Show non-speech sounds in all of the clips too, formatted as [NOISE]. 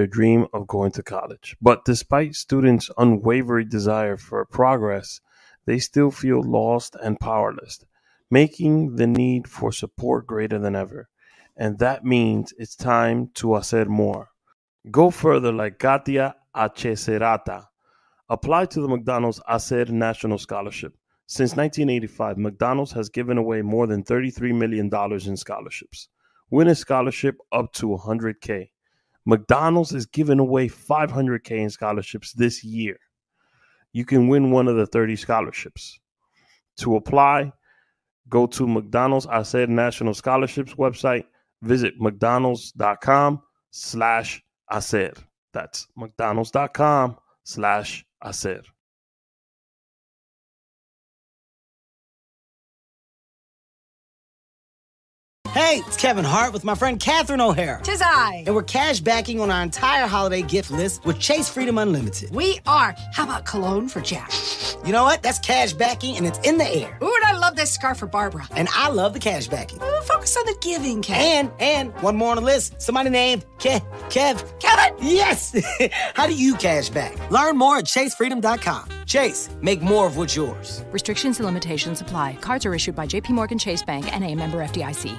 their dream of going to college. But despite students' unwavering desire for progress, they still feel lost and powerless, making the need for support greater than ever. And that means it's time to hacer more. Go further like Katia Acheserata. Apply to the McDonald's Hacer National Scholarship. Since 1985, McDonald's has given away more than $33 million in scholarships. Win a scholarship up to 100K. McDonald's is giving away 500K in scholarships this year. You can win one of the 30 scholarships. To apply, go to McDonald's Hacer National Scholarships website. Visit mcdonalds.com slash hacer. That's mcdonalds.com slash hacer. Hey, it's Kevin Hart with my friend Catherine O'Hara. Tis I. And we're cash backing on our entire holiday gift list with Chase Freedom Unlimited. We are. How about cologne for Jack? You know what? That's cash backing and it's in the air. Ooh, and I love this scarf for Barbara. And I love the cash backing. Ooh, focus on the giving, Kev. And, and, one more on the list. Somebody named Ke- Kev. Kevin! Yes! [LAUGHS] How do you cash back? Learn more at chasefreedom.com. Chase, make more of what's yours. Restrictions and limitations apply. Cards are issued by JPMorgan Chase Bank and a member FDIC.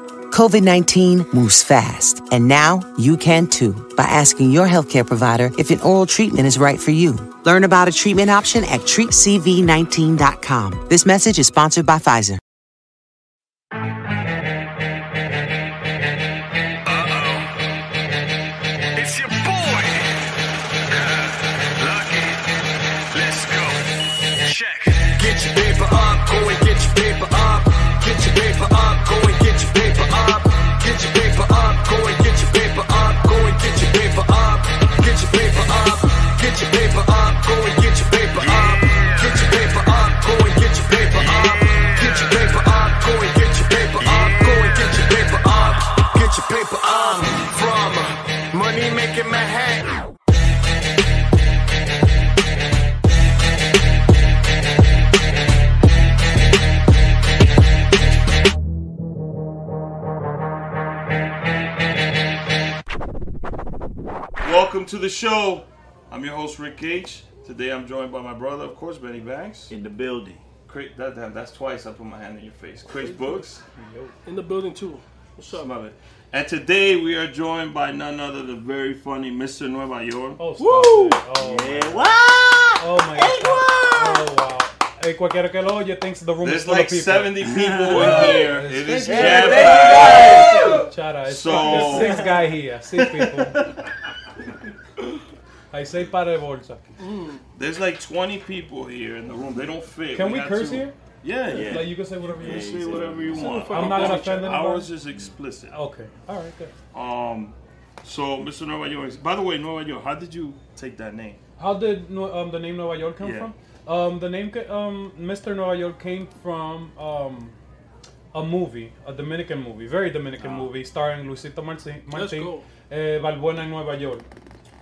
COVID 19 moves fast, and now you can too by asking your healthcare provider if an oral treatment is right for you. Learn about a treatment option at treatcv19.com. This message is sponsored by Pfizer. Show. I'm your host, Rick H. Today I'm joined by my brother, of course, Benny Banks. in the building. Cra- that, that, that's twice I put my hand in your face. Craze Boogs. In the building too. What's up? Love it. And today we are joined by none other than very funny Mr. Nueva Yol. Oh, stop it. Oh, Yeah, my, what? oh my god. Oh wow. Hey, cualquiera que lo oye thinks the room There's is full like of people. 70 [LAUGHS] people in here. It is Yeah, jam-packed. Chara, it's So- there's six guy here, six people. [LAUGHS] Hay seis par de bolsa. There's like 20 people here in the room. They don't fit. Can we had curse to- here? Yeah, Yeah. Like you can say whatever you You want. say whatever you want. I'm not gonna offend anybody. Ours is explicit. Okay. All right. Good. Um, so Mr. Nueva Yol. By the way, Nueva York, how did you take that name? How did Nu- um, the name Nueva York come Yeah. from? Um, the name ca- um, Mr. Nueva Yol came from um, a movie, a Dominican movie, very Dominican movie, starring Luisito Martí, Martin cool. eh, Balbuena en Nueva York.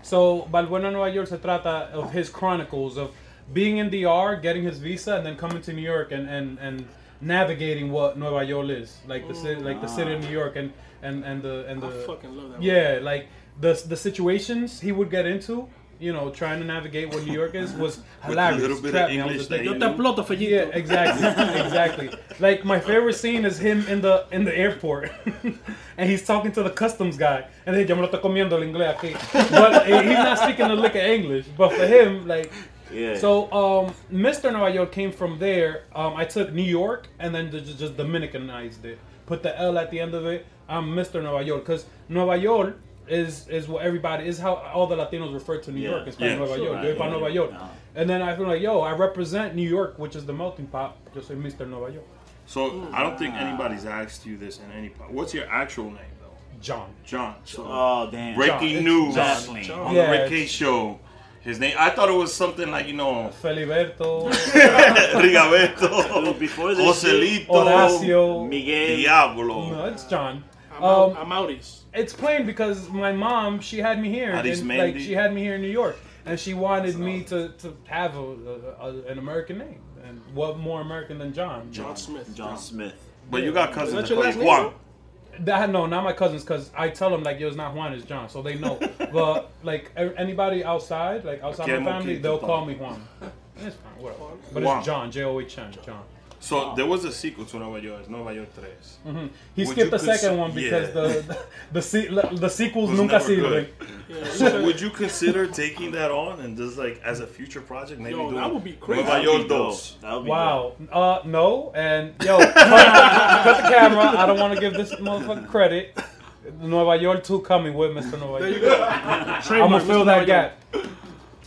So Balbuena en Nueva York se trata of his chronicles of being in DR, getting his visa, and then coming to New York and, and, and navigating what Nueva York is, like the city, like the mm. city of ah. New York, and, and, and the and the I fucking love that. yeah, like the the situations he would get into, you know, trying to navigate what New York is was [LAUGHS] hilarious. little bit of Trapped me. I was English just like, Yo te exploto, fellito. yeah, exactly, [LAUGHS] exactly. Like my favorite scene is him in the in the airport, [LAUGHS] and he's talking to the customs guy, and then yo me lo estoy comiendo el inglés aquí, but he's not speaking a lick of English. But for him, like. Yeah. So, um, Mr. Nueva Yol came from there. Um, I took New York and then just, just Dominicanized it. Put the L at the end of it. I'm Mr. Nueva Yol because Nueva York is is what everybody is how all the Latinos refer to New Yeah. York. It's Yeah. Nueva York. Right, Yo para yeah, Nueva York. yeah. And then I feel like, yo, I represent New York, which is the melting pot. Yo soy Mr. Nueva Yol. So I don't think anybody's asked you this in any part. What's your actual name though? John. John. So Oh damn. breaking John. news Exactly. John. on Yeah, the Rick H show. His name. I thought it was something like you know Feliberto, [LAUGHS] Rigabeto, Before this Joselito, Horacio. Miguel. Diablo. No, it's John. I'm, Um, out, I'm outies. It's plain because my mom, she had me here, Addis and, like she had me here in New York, and she wanted me to, to have a, a, a, an American name. And what more American than John? John Smith. John Smith. But you got cousins that that call you Juan. That no, not my cousins, because I tell them like, yo, it's not Juan, it's John, so they know. [LAUGHS] but like a- anybody outside, like outside Que my family, moquito, they'll call me Juan. It's fine, whatever. But Juan. it's John, J O H N, John. So there was a sequel to Nueva York, it's Nueva York 3. He Would skipped you the second cons- one because Yeah. the the se- the sequels nunca never sirven. Yeah, [LAUGHS] So would you consider taking that on and just like as a future project, maybe Yo, doing that would be crazy. Nueva That would York dos? That would be Wow. Uh, no. And yo, cut, cut the camera. I don't want to give this motherfucker credit. Nueva York 2 coming with Mr. Nueva Yol. I'm gonna fill Mr. that Mario. gap.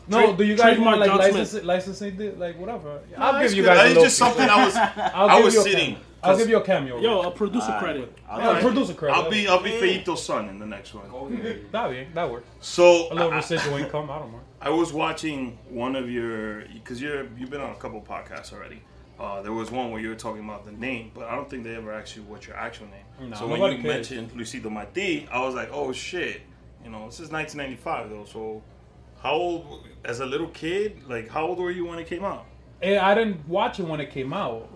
No, Trade- do you guys trademark want like John license, Smith. licensing, it, like whatever? I'll give you guys a It's little. just something I was [LAUGHS] I'll I give was you a sitting. cameo. I'll give you a cameo. Yo, a producer Alright. credit. I'll yeah, take- producer credit. I'll be I'll be Feito's son in the next one. Oh, yeah. that be that works. So A little I- residual income. I don't mind. I was watching one of your because you're you've been on a couple podcasts already. Uh, there was one where you were talking about the name, but I don't think they ever asked you what your actual name. No, so when you cares. mentioned Luisito Marti, I was like, oh shit, you know, this is 1995 though. So how old, as a little kid, like how old were you when it came out? Eh, I didn't watch it when it came out.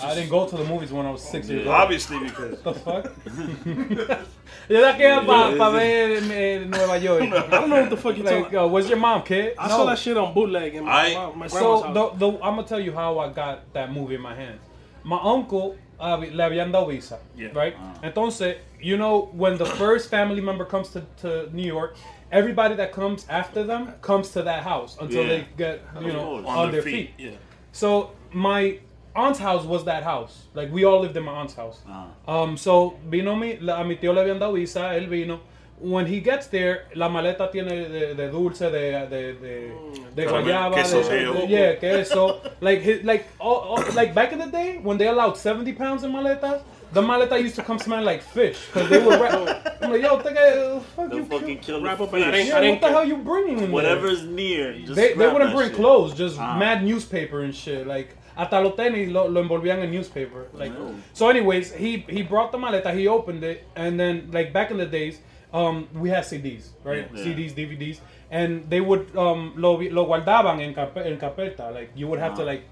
I didn't go to the movies when I was six years old. Obviously because the fuck? [LAUGHS] Yo la queda para pa ver eh, Nueva York. [LAUGHS] I don't know what the fuck you Like, talking. yo, where's your mom, kid? I saw that shit on bootleg in my, I- my, my grandma's So house. the, the, I'm gonna tell you how I got that movie in my hands. My uncle uh, le habían dado visa, Yeah. right? Entonces, you know, when the first family member comes to, to New York, everybody that comes after them comes to that house until Yeah. they get, you know, course. on, their feet. Yeah. So my aunt's house was that house. Like we all lived in my aunt's house. Um, so vino mi, la, a mi tío le habían dado visa, él vino. When he gets there, la maleta tiene de, de dulce, de, de, de, de guayaba, queso, de, sí. de- yeah, queso. like his, like all, all, like back in the day when they allowed 70 pounds in maletas, the maleta used to come smelling like fish because they were. Ra- [LAUGHS] I'm like, yo, think I, fuck The you, fucking kill Wrap the up in that fish. ain't- yeah, what the hell you bringing in there? Whatever's near. Just They, they wouldn't bring shit. clothes, just Ah. mad newspaper and shit. Like hasta los tenis lo, lo envolvían en newspaper. Like No. so. Anyways, he he brought the maleta, he opened it, and then like back in the days, um, we had CDs, right? Yeah. CDs, DVDs, and they would um lo lo guardaban en carpe- en carpeta. Like you would have to Ah. like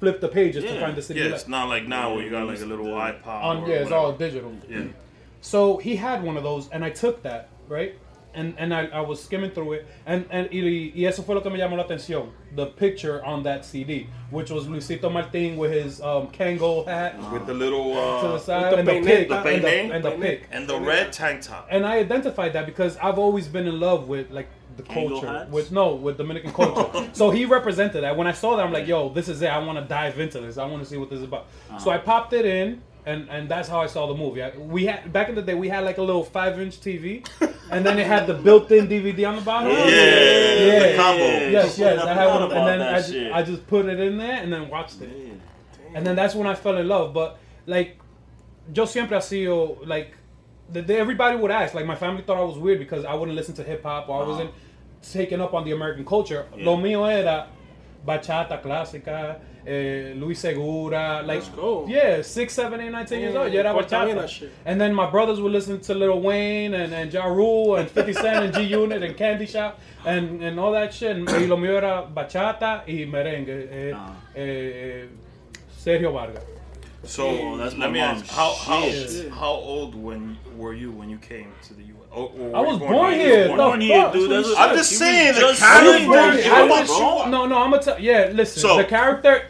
flip the pages to find the CD. Yeah, Like, it's not like now where you got like a little iPod. on or yeah, it's whatever. all digital. Yeah. So he had one of those, and I took that, right? And and I, I was skimming through it, and and y, y eso fue lo que me llamó la atención, the picture on that CD, which was Luisito Martí with his um, Kangol hat With the little to the uh, side, the and the peineta. pig, The and the, peineta. and the pig. and the red tank top. And I identified that because I've always been in love with like the culture, hats? with no, with Dominican culture. [LAUGHS] so he represented that. When I saw that, I'm like, yo, this is it. I want to dive into this. I want to see what this is about. So I popped it in, and and that's how I saw the movie. I, we had back in the day, we had like a little five inch TV, and then it had the built-in DVD on the bottom. Yeah, Yeah. the combo. Yes, yes. I had one, of- and then I just. I just put it in there and then watched it. And then that's when I fell in love. But like, yo siempre ha sido like, the, the, everybody would ask. Like my family thought I was weird because I wouldn't listen to hip hop or I wasn't taken up on the American culture. Lo mío era bachata clásica, eh, Luis Segura, like Let's go. yeah, six, seven, eight, nine, ten years old. Yeah, Yeah, era Corta bachata. that shit. And then my brothers would listen to Lil Wayne and, and Ja Rule and 50 Cent and G Unit and Candy Shop and, and all that shit. And y lo mío era bachata y merengue. Eh, Ah. eh, Sergio Vargas. So that's my let me ask, how how how old when were you when you came to the U.S.? Oh, or I was you born here? here. Born The on here, dude. That's what I'm just saying, the just character- said I was born that. here. I I was- was, no, no, I'm gonna tell. Yeah, listen. So- the character,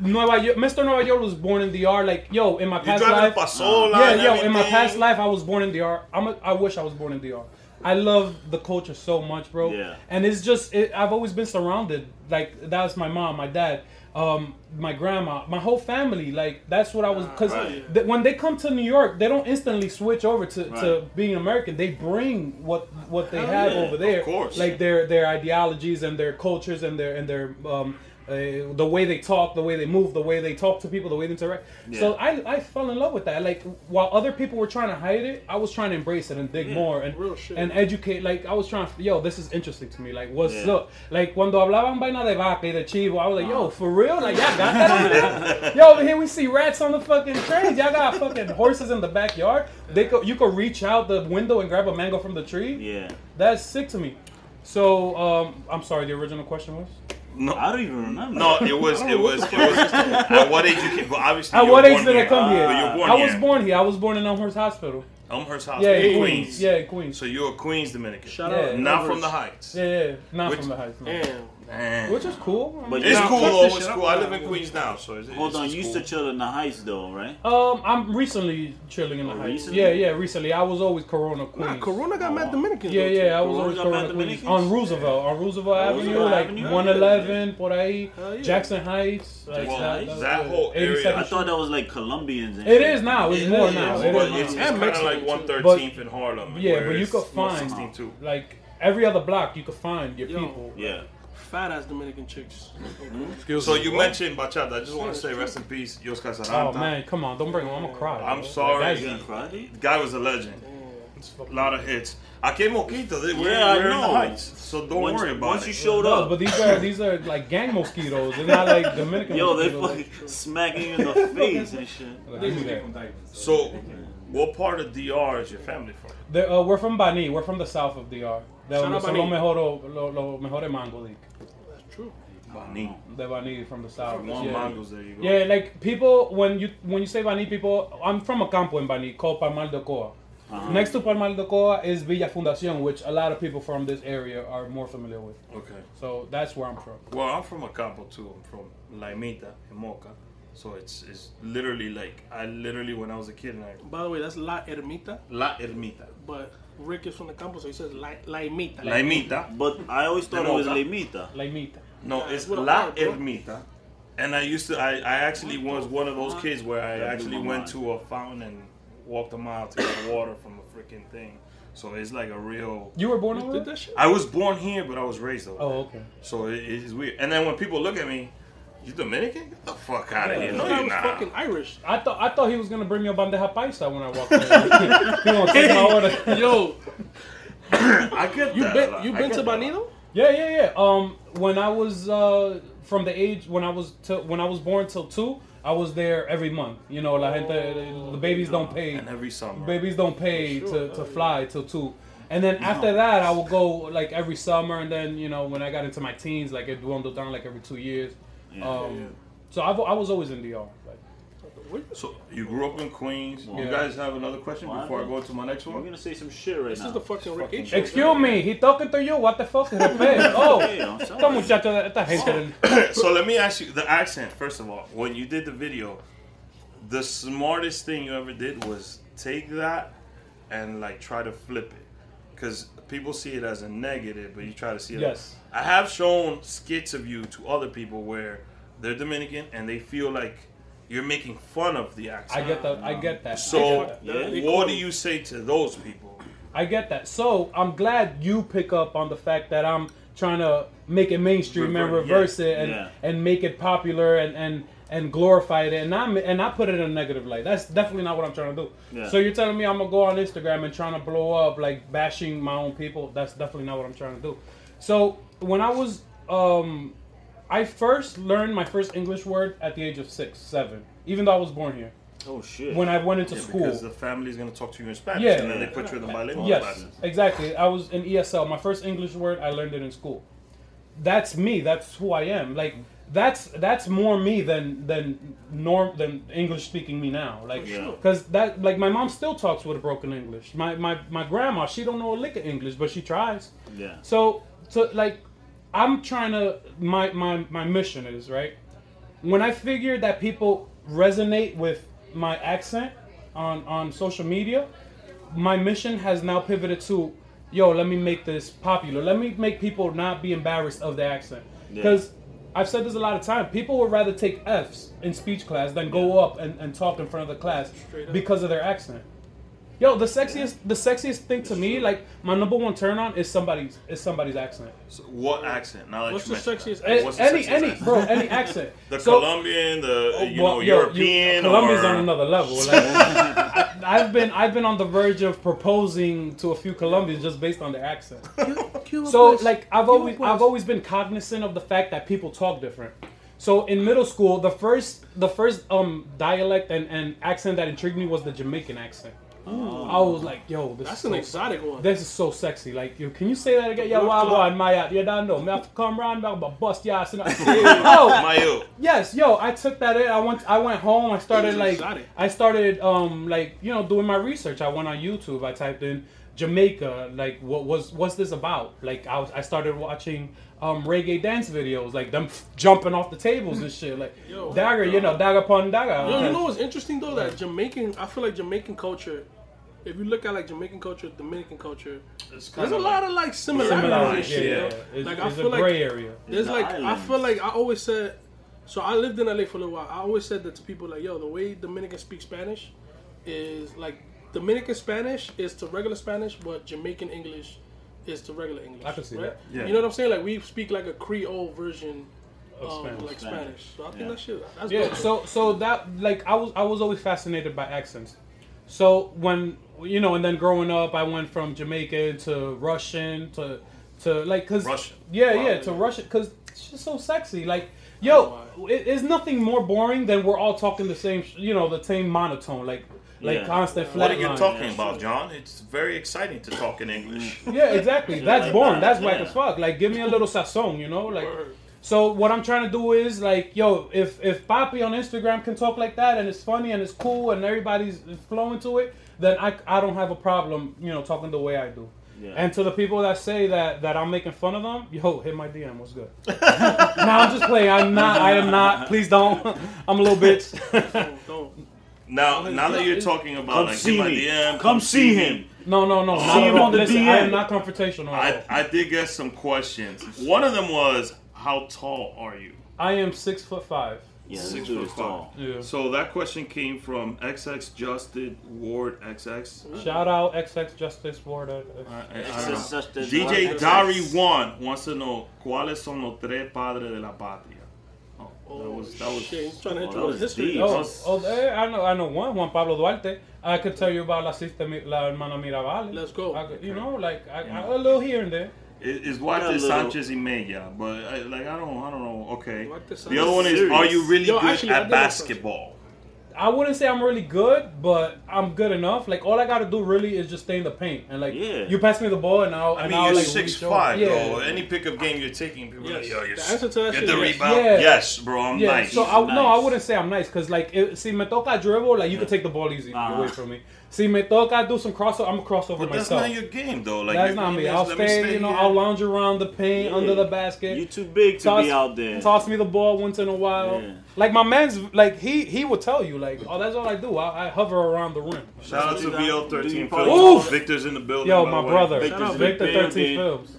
Nueva York, Mr. Nueva Yol was born in DR. Like, yo, in my past life, a pasola yeah, and yo, in my past life, I was born in DR. I'm a, I wish I was born in DR. I love the culture so much, bro. Yeah. And it's just, it, I've always been surrounded. Like, that's my mom, my dad, um, my grandma, my whole family. Like, that's what I was. Because Right. th- when they come to New York, they don't instantly switch over to, to being American. They bring what what they Hell have yeah, over there, of course. like their their ideologies and their cultures and their and their um, Uh, the way they talk, the way they move, the way they talk to people, the way they interact. So I, I fell in love with that. Like while other people were trying to hide it, I was trying to embrace it and dig Yeah, more and real shit. and educate. Like I was trying to, yo, this is interesting to me. Like what's Yeah. up? Like cuando hablaban vaina de vaca y de chivo, I was like, yo, for real? Like y'all got that? [LAUGHS] Yo, over here we see rats on the fucking trains. Y'all got fucking horses in the backyard. They go, you could reach out the window and grab a mango from the tree. Yeah. That's sick to me. So, um, I'm sorry. The original question was. No, I don't even remember. No, it was it was it was. [LAUGHS] At what age you came? Well, obviously. At what age born did I come here? But you're born I here. was born here. I was born in Elmhurst Hospital. Elmhurst Hospital. Yeah, in Queens. Queens. Yeah, in Queens. So you're a Queens Dominican. Shout out Yeah. Not Elmhurst. from the Heights. Yeah, yeah, not Which- from the Heights. No. Man. Which is cool. But it's cool though. It's cool. I'm live in Queens now, so it's, Hold it's on, just you used cool. to chill in the heights though, right? Um, I'm recently chilling in the Oh, Heights. recently? Yeah, yeah, recently. I was always Corona Queens. Nah, Corona got mad Dominicans. Yeah, though, yeah, I too. was always Corona mad Queens Dominicans? on Roosevelt, on Roosevelt Avenue, Roosevelt like Avenue? 111 por ahí, yeah. Jackson Heights. Like Well, that, that yeah, whole area- 82nd I thought that was like Colombians. And It shit. is now. It's more now. It is it's, now. it's And kind of like 113th in Harlem. Yeah, but you could find 116 too. like every other block you could find your people. Yeah. Fat ass Dominican chicks. So you mentioned bachata. I just want to say rest in peace, Oscar Saranta. Oh man, come on, don't bring him. I'm gonna cry. I'm bro. sorry. Like, You gonna cry. The guy was a legend. A lot of hits. Aquí en Moquito, we're, Yeah, I we're in the know. Heights, so don't Once- worry about once it. you showed No, up, but these are these are like gang mosquitoes. They're not like Dominican. yo, they mosquitoes. fucking smacking you in the [LAUGHS] face and shit. Like, give me that. So, what part of DR is your family from? Uh, we're from Bani. We're from the south of DR. De Shout donde out son Bani. los mejores, los, los mejores mango, dick. That's true. Bani. De Bani from the south. One yeah. mangoes, there you go. Yeah, like people when you when you say Bani, people. I'm from a campo in Bani called Palmar de Coa. Uh-huh. Next to Palmar de Coa is Villa Fundación, which a lot of people from this area are more familiar with. Okay. So that's where I'm from. Well, I'm from a campo too. I'm from La Imita in Moca. So it's it's literally like I literally when I was a kid and I By the way, that's La Ermita, La Ermita. but Rick is from the campo, so he says La, La Ermita. La Imita. But I always thought it was Mocha. Lemita. Like Mita. No, Nah, it's it's with a La Ermita. And I used to I, I actually was one of those kids where I actually went to a fountain and walked a mile to get [COUGHS] water from a freaking thing. So it's like a real You were born You over there? that shit? I was born here but I was raised over. Oh, there. okay. So it, it's weird. And then when people look at me, you Dominican? Get the fuck out of here. No, I you're was not. fucking Irish. I thought I thought he was gonna bring me a bandeja paisa when I walked in. [LAUGHS] he gonna take my order. [LAUGHS] Yo, I get you that. been you I been get to that. Banito? Yeah, yeah, yeah. Um, when I was uh from the age when I was till when I was born till two, I was there every month. You know, la gente, the babies don't pay. And every summer. Babies don't pay to, to fly till two. And then after that, I would go like every summer. And then you know, when I got into my teens, like it dwindled down like every two years. Um, so I, I was always in DR. Like, So you grew up in Queens. You Yeah. guys have another question Well, before I don't- go to my next one. I'm gonna say some shit right This now. is the fucking Rick H. show. excuse me, he talking to you. What the fuck? [LAUGHS] Respeto. Oh, Hey, I'm esta muchacha, esta gente. [COUGHS] so let me ask you the accent first of all. When you did the video, the smartest thing you ever did was take that and like try to flip it, because people see it as a negative, but you try to see it. Yes. I have shown skits of you to other people where they're Dominican and they feel like you're making fun of the I accent. get that. I get that. I So, get that. Yeah. what do you say to those people? I get that. So I'm glad you pick up on the fact that I'm trying to make it mainstream and Revert- reverse it and, Yeah. and make it popular and, and and glorify it and I'm and I put it in a negative light. That's definitely not what I'm trying to do. Yeah. So you're telling me I'm gonna go on Instagram and trying to blow up like bashing my own people. That's definitely not what I'm trying to do. So when I was um I first learned my first English word at the age of six, seven, even though I was born here. Oh shit. When I went into Yeah, school. because the family's gonna talk to you in Spanish, Yeah. and then they put you in the bilingual Yes, classes. exactly. I was in ESL. My first English word, I learned it in school. That's me. That's who I am. Like that's that's more me than than norm than English speaking me now. Like Yeah. because that like my mom still talks with a broken English. My my my grandma she don't know a lick of English, but she tries. Yeah. So so like I'm trying to my my my mission is right when I figured that people resonate with my accent on on social media, my mission has now pivoted to, yo, let me make this popular. Let me make people not be embarrassed of the accent. Yeah. I've said this a lot of times. People would rather take F's in speech class than go up and, and talk in front of the class because of their accent. Yo, the sexiest, the sexiest thing to me, like my number one turn on is somebody's is somebody's accent. So what accent? Now that What's you the mentioned sexiest that. What's the any, sexiest any, accent? bro, any accent. [LAUGHS] The So- Colombian, the Oh, you well, know yo, you- European, Colombia's or on another level. Like, [LAUGHS] I, I've been I've been on the verge of proposing to a few Colombians just based on their accent. [LAUGHS] So like I've always. I've always been cognizant of the fact that people talk different. So in middle school, the first the first um dialect and, and accent that intrigued me was the Jamaican accent. I was like, yo, this That's is an so, exotic one. This is so sexy. Like, yo, can you say that again? Yeah, Blood why clot. go my yacht? You don't know. Me have to come round, I'm bust your ass. and [LAUGHS] I- Yo, Mayo. Yes, yo, I took that in. I went I went home. I started like exotic. I started um like you know doing my research. I went on YouTube. I typed in Jamaica. Like what was what's this about? Like I was I started watching um reggae dance videos, like them jumping off the tables and shit. Like Yo. dagger, you know, dagger upon dagger. Yo, you know what's interesting though? That Jamaican, I feel like Jamaican culture. If you look at like Jamaican culture, Dominican culture, there's a kinda lot of like similarities. Similarity, and shit, yeah, yeah. It's, Like I feel a gray like area. there's The like I feel like I always said. So I lived in LA for a little while. I always said that to people like, yo, the way Dominicans speak Spanish is like Dominican Spanish is to regular Spanish, but Jamaican English is to regular English. I can see right? that. Yeah. You know what I'm saying? Like we speak like a Creole version Of of Spanish. like Spanish. Spanish. So I think Yeah. that shit. That's Yeah, dope. so so that like I was I was always fascinated by accents. So when you know, and then growing up, I went from Jamaican to Russian to to like cause Russian. Yeah, Wow. yeah, to Russian because it's just so sexy. Like yo, it is nothing more boring than we're all talking the same, you know, the same monotone, like like Yeah. constant What are you line. talking about, John? It's very exciting to talk in English. [LAUGHS] Yeah, exactly. That's like boring. that, That's whack yeah. as fuck. Like, give me a little sazon, you know? Like, Word. so what I'm trying to do is like, yo, if if Papi on Instagram can talk like that and it's funny and it's cool and everybody's flowing to it, then I, I don't have a problem, you know, talking the way I do. Yeah. And to the people that say that that I'm making fun of them, yo, hit my DM. What's good? [LAUGHS] no, I'm just playing. I'm not. I am not. Please don't. [LAUGHS] I'm a little bitch. Don't, don't. Now, now that you're talking about Come like see in my me. DM, Come see him. no, no, no. See him on the Listen, DM. I am not confrontational. At I, all. I did get some questions. One of them was, "How tall are you?" I am six foot five. Yeah, this Six dude foot is five. tall. Yeah. So that question came from XX Justed Ward XX. Shout out XX Justice Ward. uh, uh, I- I It's don't know. just such that- DJ XX. Dari One wants to know cuáles son los tres padres de la patria. Oh, that was that was. Shit, he's trying to Oh, intro that history. Oh, oh eh, I know, I know one, Juan Pablo Duarte. I could tell you about la sister, Mi- la hermana Mirabal. Let's go. I could, you know, like I, I, a little here and there. His his wife Yeah, is little- Sanchez y Mella, but I, like I don't, I don't know. Okay. The other one is, Serious. are you really Yo, good actually, at did know basketball? I wouldn't say I'm really good, but I'm good enough. Like all I gotta do really is just stay in the paint and like Yeah. you pass me the ball and I'll I and mean, I'll you're like six five, yeah. bro. Any pickup game you're taking, people are like, Yes. yo, you're The answer to that get shit the is yes. rebound. Yeah. Yes, bro, I'm Yeah, nice. so I, no, I wouldn't say I'm nice because like if, see me toca dribble, like you can take the ball easy Uh-huh. away from me. See me toca do some crossover, I'm a crossover but that's not your game, though. Like That's not me. is, I'll let me stay, you know, here. I'll lounge around the paint, Yeah. under the basket. You too big to toss, be out there. Toss me the ball once in a while. Yeah. Like my man's, like he he will tell you, like, oh, that's all I do. I, I hover around the rim. Shout out to Do you VL13 probably- Films. Oof. Victor's in the building. Yo, by my way. brother, Victor's Shout out Victor big Thirteen baby. Films.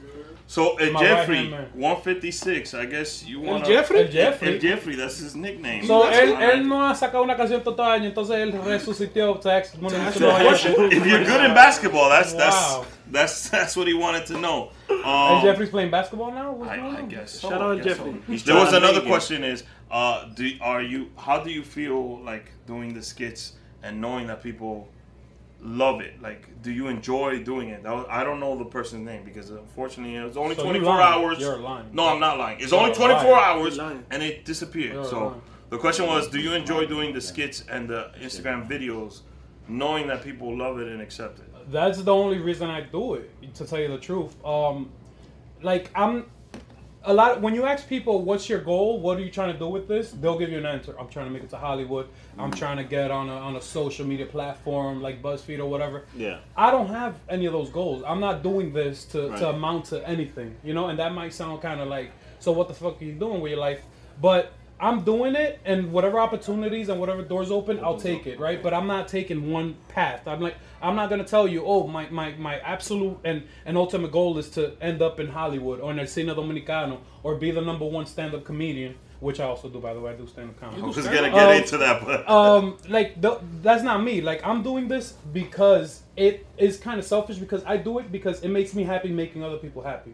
So, uh, My Jeffrey, right-hand 156. I guess you want Jeffrey? El Jeffrey. El Jeffrey, that's his nickname. So That's él, él no ha sacado una canción todo el año, entonces él resucitó Tax. Bueno, Tax dice Nueva York. if you're good in basketball, that's Wow. that's that's that's what he wanted to know. And Um, Jeffrey's playing basketball now. What's I, going I on? guess. Shout so, out I Jeffrey. so. There was another question: Is uh, do are you? How do you feel like doing the skits and knowing that people love it? Like, do you enjoy doing it? Was- I don't know the person's name because unfortunately it was only So you 24 lying. hours. You're lying. No, I'm not lying. It's You're only 24 liar. hours and it disappeared. You're so liar. the question was, do you enjoy doing the skits and the Instagram videos, knowing that people love it and accept it? That's the only reason I do it. To tell you the truth, um, like I'm a lot. When you ask people, "What's your goal? What are you trying to do with this?" They'll give you an answer. I'm trying to make it to Hollywood. I'm trying to get on a on a social media platform like BuzzFeed or whatever. Yeah. I don't have any of those goals. I'm not doing this to, Right. to amount to anything, you know. And that might sound kind of like, so what the fuck are you doing with your life? But I'm doing it, and whatever opportunities and whatever doors open, I'll take it, right? But I'm not taking one path. I'm like, I'm not gonna tell you, oh, my my, my absolute and, and ultimate goal is to end up in Hollywood or in el cine dominicano or be the number one stand-up comedian. which I also do by the way. I do stand up comedy. I was gonna get Um, into that, but [LAUGHS] um, like th- that's not me. Like I'm doing this because it is kind of selfish because I do it because it makes me happy making other people happy.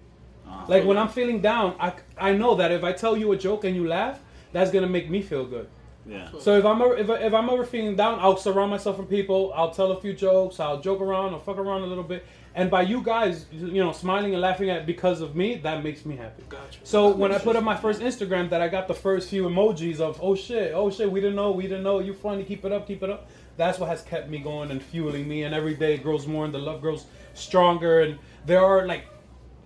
Like when I'm feeling down, I, I know that if I tell you a joke and you laugh, that's gonna make me feel good. Yeah. So if I'm ever, if, I- if I'm ever feeling down, I'll surround myself with people. I'll tell a few jokes. I'll joke around. I'll fuck around a little bit. And by you guys, you know, smiling and laughing at because of me, that makes me happy. Gotcha. So when I put up my first Instagram, that I got the first few emojis of oh shit, oh shit, we didn't know, we didn't know, you funny, keep it up, keep it up. That's what has kept me going and fueling me. And every day it grows more, and the love grows stronger. And there are like,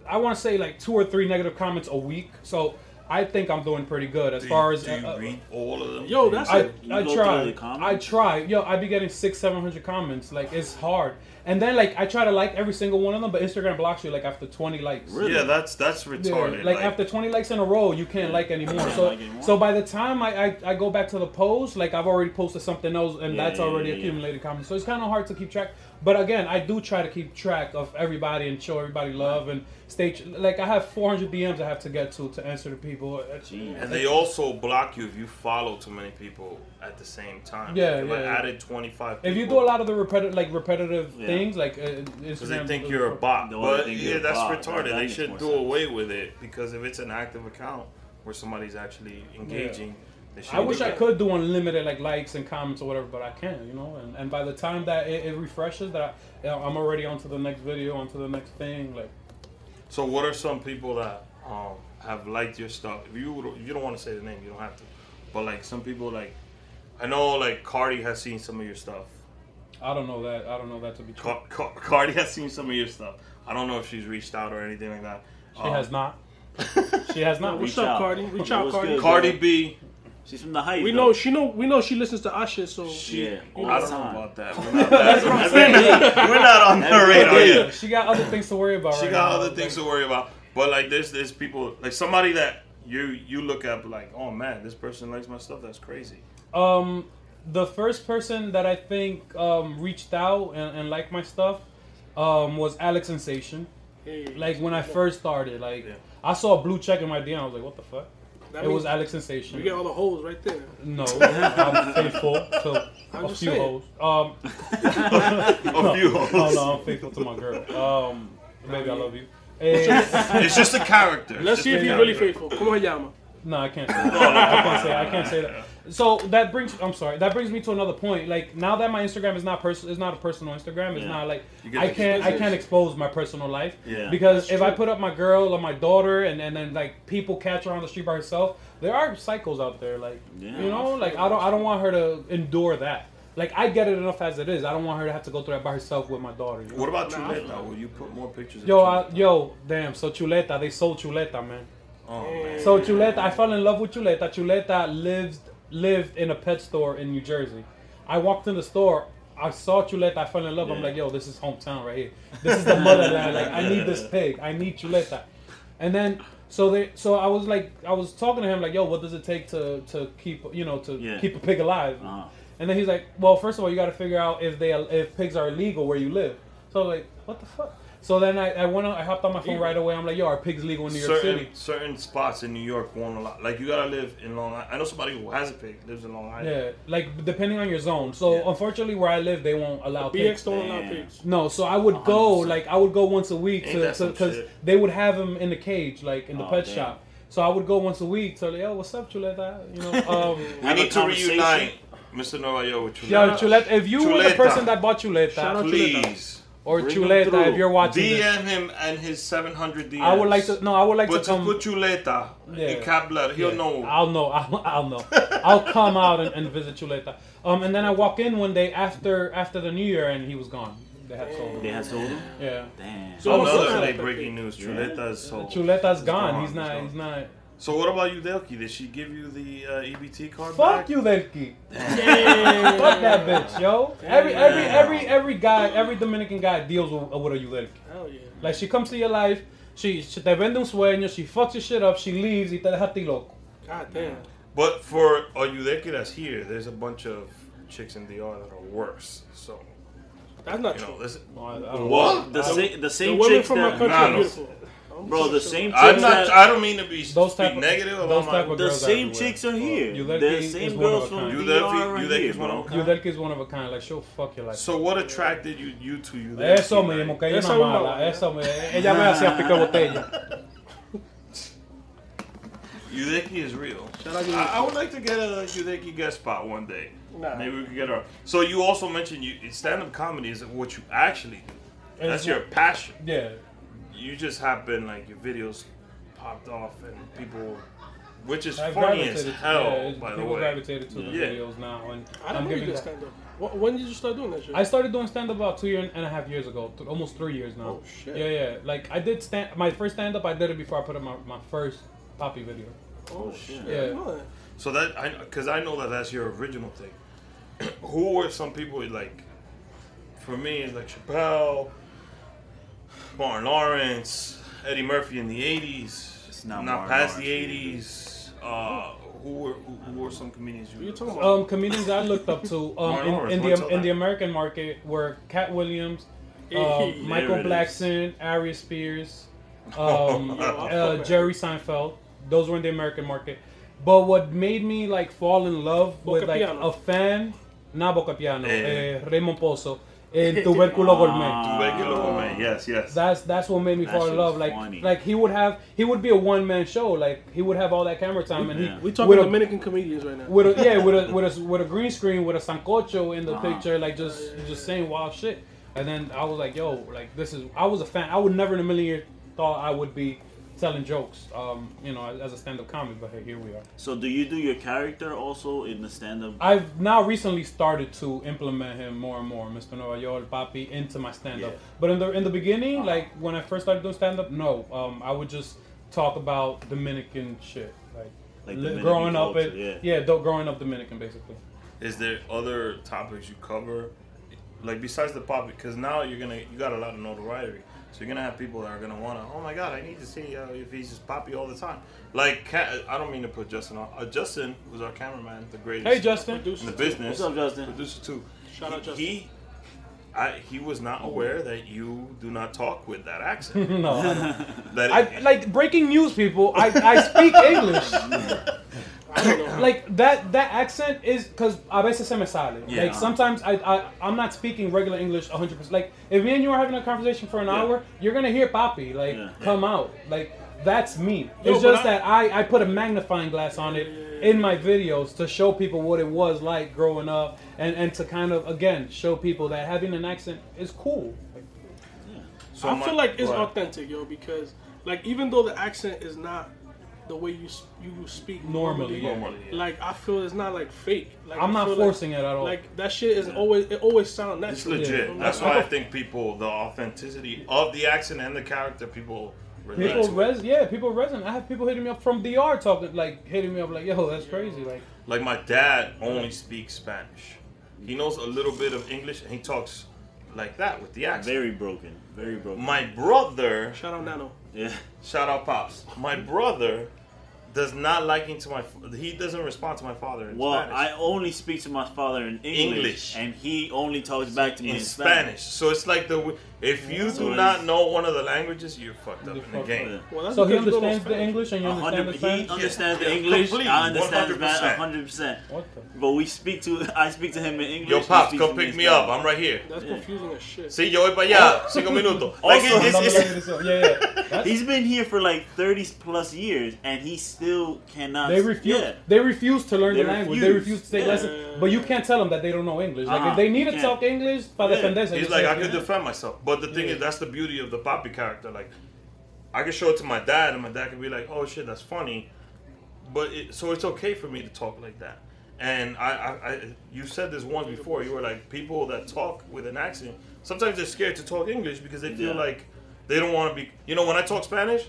I want to say like two or three negative comments a week. So I think I'm doing pretty good as do far you, as do you uh, read all of them? Yo, that's I, it. You I go try. the comments? I try. Yo, I be getting six, seven hundred comments. Like it's hard. And then like I try to like every single one of them, but Instagram blocks you like after twenty likes. Really? Yeah, that's that's Yeah, retarded. like, after 20 likes in a row, you can't like anymore. can't So, like anymore. so by the time I, I, I go back to the post, like I've already posted something else, and Yeah, that's yeah, already yeah, yeah. accumulated comments. So it's kind of hard to keep track. But again, I do try to keep track of everybody and show everybody love and stay. tr- Like I have 400 DMs I have to get to to answer to people. Uh, Jeez. And they also block you if you follow too many people at the same time. Yeah, If I yeah. added 25 people. If you do a lot of the repetitive, like repetitive Yeah. Things, like uh, Because Instagram, they think you're a bot. They wanna But yeah, you're that's bot. retarded. That they should do sense. away with it because if it's an active account where somebody's actually engaging, they should I wish do I could do unlimited like likes and comments or whatever, but I can't, you know. And, and by the time that it, it refreshes, that I, I'm already onto the next video, onto the next thing. Like, So, what are some people that um, have liked your stuff? If you if you don't want to say the name, you don't have to. But like some people, like I know, like Cardi has seen some of your stuff. I don't know that. I don't know that to be true. Car- Car- Cardi has seen some of your stuff. I don't know if she's reached out or anything like that. She Um, has not. [LAUGHS] She has not. What's up, out. Cardi? Reach out, What's Cardi. good? Cardi B. She's from the heights. We though. know she know we know she listens to our shit, so Yeah. All I the don't know time. about that. We're not, [LAUGHS] that- [LAUGHS] we're not on the radar day. yet. She got other things to worry about. She right got now. other things to worry about. But like there's there's people like somebody that you you look at like, oh man, this person likes my stuff. That's crazy. Um, the first person that I think um, reached out and, and liked my stuff um, was Alex Sensation. Like when I first started, like Yeah. I saw a blue check in my DM. I was like, what the fuck? That it was Alex Sensation. You get all the holes right there. No, [LAUGHS] I'm faithful to [LAUGHS] I'm a few saying. hoes. Um, [LAUGHS] A few no, hoes. no, I'm faithful to my girl. Um, baby, I love you. It's just a character. Let's just see a if he's really character. faithful. Como se llama? No, I can't. Say that. [LAUGHS] I can't say. I can't say that. So that brings. I'm sorry. That brings me to another point. Like now that my Instagram is not personal. it's not a personal Instagram. It's Yeah. not like I can't. I can't expose my personal life. Yeah. Because if I put up my girl or my daughter, and, and then like people catch her on the street by herself, there are cycles out there. Like Yeah. you know, like I don't. I don't want her to endure that. Like I get it enough as it is. I don't want her to have to go through that by herself with my daughter. You know? What about Chuleta? Will you put more pictures? of Yo, I, yo, damn. So Chuleta, they sold Chuleta, man. Oh man. So Chuleta, I fell in love with Chuleta. Chuleta lived lived in a pet store in New Jersey. I walked in the store. I saw Chuleta. I fell in love. I'm like, yo, this is hometown right here. This is the motherland. [LAUGHS] Like, I need this pig. I need Chuleta. And then, so they, so I was like, I was talking to him like, yo, what does it take to to keep, you know, to Yeah. keep a pig alive? Uh-huh. And then he's like, well, first of all, you got to figure out if they if pigs are illegal where you live. So I was like, what the fuck? So then I, I went on, I hopped on my phone right away. I'm like, yo, are pigs legal in New York certain City? certain spots in New York won't allow. Like you gotta live in Long Island. I know somebody who has a pig lives in Long Island. Yeah, like depending on your zone. So Yeah. unfortunately, where I live, they won't allow BX pigs. don't allow pigs. No, so I would go 100%. like I would go once a week to because they would have them in the cage, like in the Oh, pet damn. shop. So I would go once a week to like, yo, what's up, Chuleta? You know, [LAUGHS] um, We need to reunite, Mr. Nueva Yol with yo, Chuleta. Chuleta. If you were the person that bought Chuleta, Shout out Chuleta. Please or Bring 'em Chuleta, if you're watching this, DM him and his 700 DMs. I would like to. No, I would like But to to come. put Chuleta Yeah. in cap blood, he'll Yeah, know. I'll know. I'll, I'll know. I'll come out and, and visit Chuleta. Um, and then I walk in one day after after the New Year, and he was gone. They had sold him. They had sold him. Yeah. Damn. So what's Another up? breaking news. Chuleta is sold. Chuleta's gone. gone, He's not. he's He's not. So what about you, Delki? Did she give you the uh, EBT card Fuck back? you, Delki. Fuck that bitch, yo. Every every every every guy, every Dominican guy deals with, with a Yudelki. Hell yeah. Like she comes to your life, she, she te vende un sueño, she fucks your shit up, she leaves y te deja a ti loco. God damn. But for a Udeki that's here, there's a bunch of chicks in DR that are worse. So That's not you know, true. listen. No, I- I. What? The, sa- the The same women chicks from my that country Nah, no. beautiful. Don't Bro, the same I'm chicks not. that- I don't mean to be Those speak type of- negative those type my. of The girls same chicks are here. Yudelki The same one girls from. You DR Yudelki- are Yudelki here, is one bro. of a kind. Yudelki is one of a kind. Like she'll fuck you like. So what attracted you you to you? Eso mismo, que ella Esa no es una mala. vaina. Eso me, ella me hacía picar botella. [LAUGHS] Yudeki is real. I, I would like to get a Yudeki guest spot one day. Nah. Maybe we could get her. So you also mentioned you stand-up comedy is what you actually do. That's your passion. Yeah. You just happen like your videos popped off and people, which is I funny as gravitated- hell. yeah, it's- by the people way, gravitated to the Yeah. videos now, and I don't I'm know you giving did stand up. When did you start doing that shit? I started doing stand up about two year and a half years ago, th- almost three years now. Oh, shit. Yeah, yeah. Like I did stand my first stand up. I did it before I put up my, my first poppy video. oh, oh shit. Yeah. Man. So that I because I know that that's your original thing. [CLEARS THROAT] Who were some people like? For me, it's like Chappelle, Martin Lawrence, Eddie Murphy in the '80s. Not not past Lawrence the '80s. Uh, who were who, who were some comedians you? you talking about? Um, comedians I looked up to [LAUGHS] um, in, Lawrence, in the in that? the American market were Katt Williams, [LAUGHS] Hey, um, Michael there it is. Blackson, Ari Spears, [LAUGHS] um, Yo, uh, Jerry Seinfeld. Those were in the American market. But what made me like fall in love with Boca like Piano. a fan, not Boca Piano, Eh. eh, Raymond Pozo, in Tuberculo Gourmet. Tuberculo Gourmet, Yes, yes. That's that's what made me That fall in love. Like funny. like he would have he would be a one man show. Like he would have all that camera time and he Yeah. we talking with a- Dominican comedians right now. with a, yeah, with a with a with a green screen with a sancocho in the Uh-huh. picture, like just just saying wild shit. And then I was like, yo, like this is. I was a fan. I would never in a million years thought I would be telling jokes, um, you know, as, as a stand up comic. But hey, here we are. So do you do your character also in the stand-up? I've now recently started to implement him more and more, Mr. Nueva Yol, Papi, into my stand up. Yeah. But in the in the beginning, like when I first started doing stand up, no, um, I would just talk about Dominican shit, like, Like li- Dominican growing up, culture, it, yeah. yeah, do- growing up Dominican, basically. Is there other topics you cover, like besides the pop? Because now you're gonna you got a lot of notoriety, so you're gonna have people that are gonna wanna. Oh my god, I need to see uh, if he's just poppy all the time. Like I don't mean to put Justin on. Uh, Justin was our cameraman, the greatest. Hey, Justin. in the business. What's up, Justin? Producer too. Shout out he, Justin. He, I, he was not aware that you do not talk with that accent. [LAUGHS] no, I don't. I like breaking news, people. I, I speak English. [LAUGHS] [COUGHS] like that that accent is because a veces se me sale. Yeah. Like sometimes I, I I'm not speaking regular English 100. percent Like if me and you are having a conversation for an Yeah. hour, you're gonna hear Papi like Yeah. come out. Like that's me. Yo, it's but just I- that I I put a magnifying glass on it in my videos to show people what it was like growing up and and to kind of again show people that having an accent is cool. So I my- feel like it's Go ahead. authentic, yo, because like even though the accent is not the way you you speak Normally, normally, yeah. Normally, yeah. like I feel it's not like fake. Like, I'm not feel forcing it at all. Like that shit is always it always sound It's natural. legit. Like, That's I why I don't- think people, the authenticity of the accent and the character, people People to. res yeah, people resonate. I have people hitting me up from DR talking like hitting me up like, yo, that's crazy. Like Like my dad only speaks Spanish. He knows a little bit of English and he talks like that with the accent. Very broken. Very broken. My brother, Shout out Nano. yeah. shout out pops. My brother does not like into my. He doesn't respond to my father in Well, Spanish. I only speak to my father in English, English. and he only talks back to me in, in Spanish. So it's like the if you So do not know one of the languages, you're fucked up in the game. Well, that's so he because you don't understands the English and you understand hundred, the he Spanish. understands Yeah, the English. completely, I understand 100%. Spanish. hundred percent. But we speak to. I speak to him in English. Yo, pops, come pick me up. I'm right here. That's confusing as shit. See, yo voy para allá. Cinco minutos. [LAUGHS] Like, Also, it's- Dame it's- la dirección. yeah, yeah. [LAUGHS] He's been here for like thirty plus years, and he still cannot. they refuse. Yeah. They refuse to learn They the language. They refuse. refuse to take Yeah. lessons. But you can't tell them that they don't know English. Like Uh-huh. if they need to talk. English, para Yeah. defenderse. He's just like, I could defend myself. But the thing Yeah. is, that's the beauty of the Papi character. Like, I can show it to my dad, and my dad can be like, "Oh shit, that's funny," but it, so it's okay for me to talk like that. And I, I, I, you said this once before. You were like, people that talk with an accent sometimes they're scared to talk English because they feel Yeah. like they don't want to be. You know, when I talk Spanish,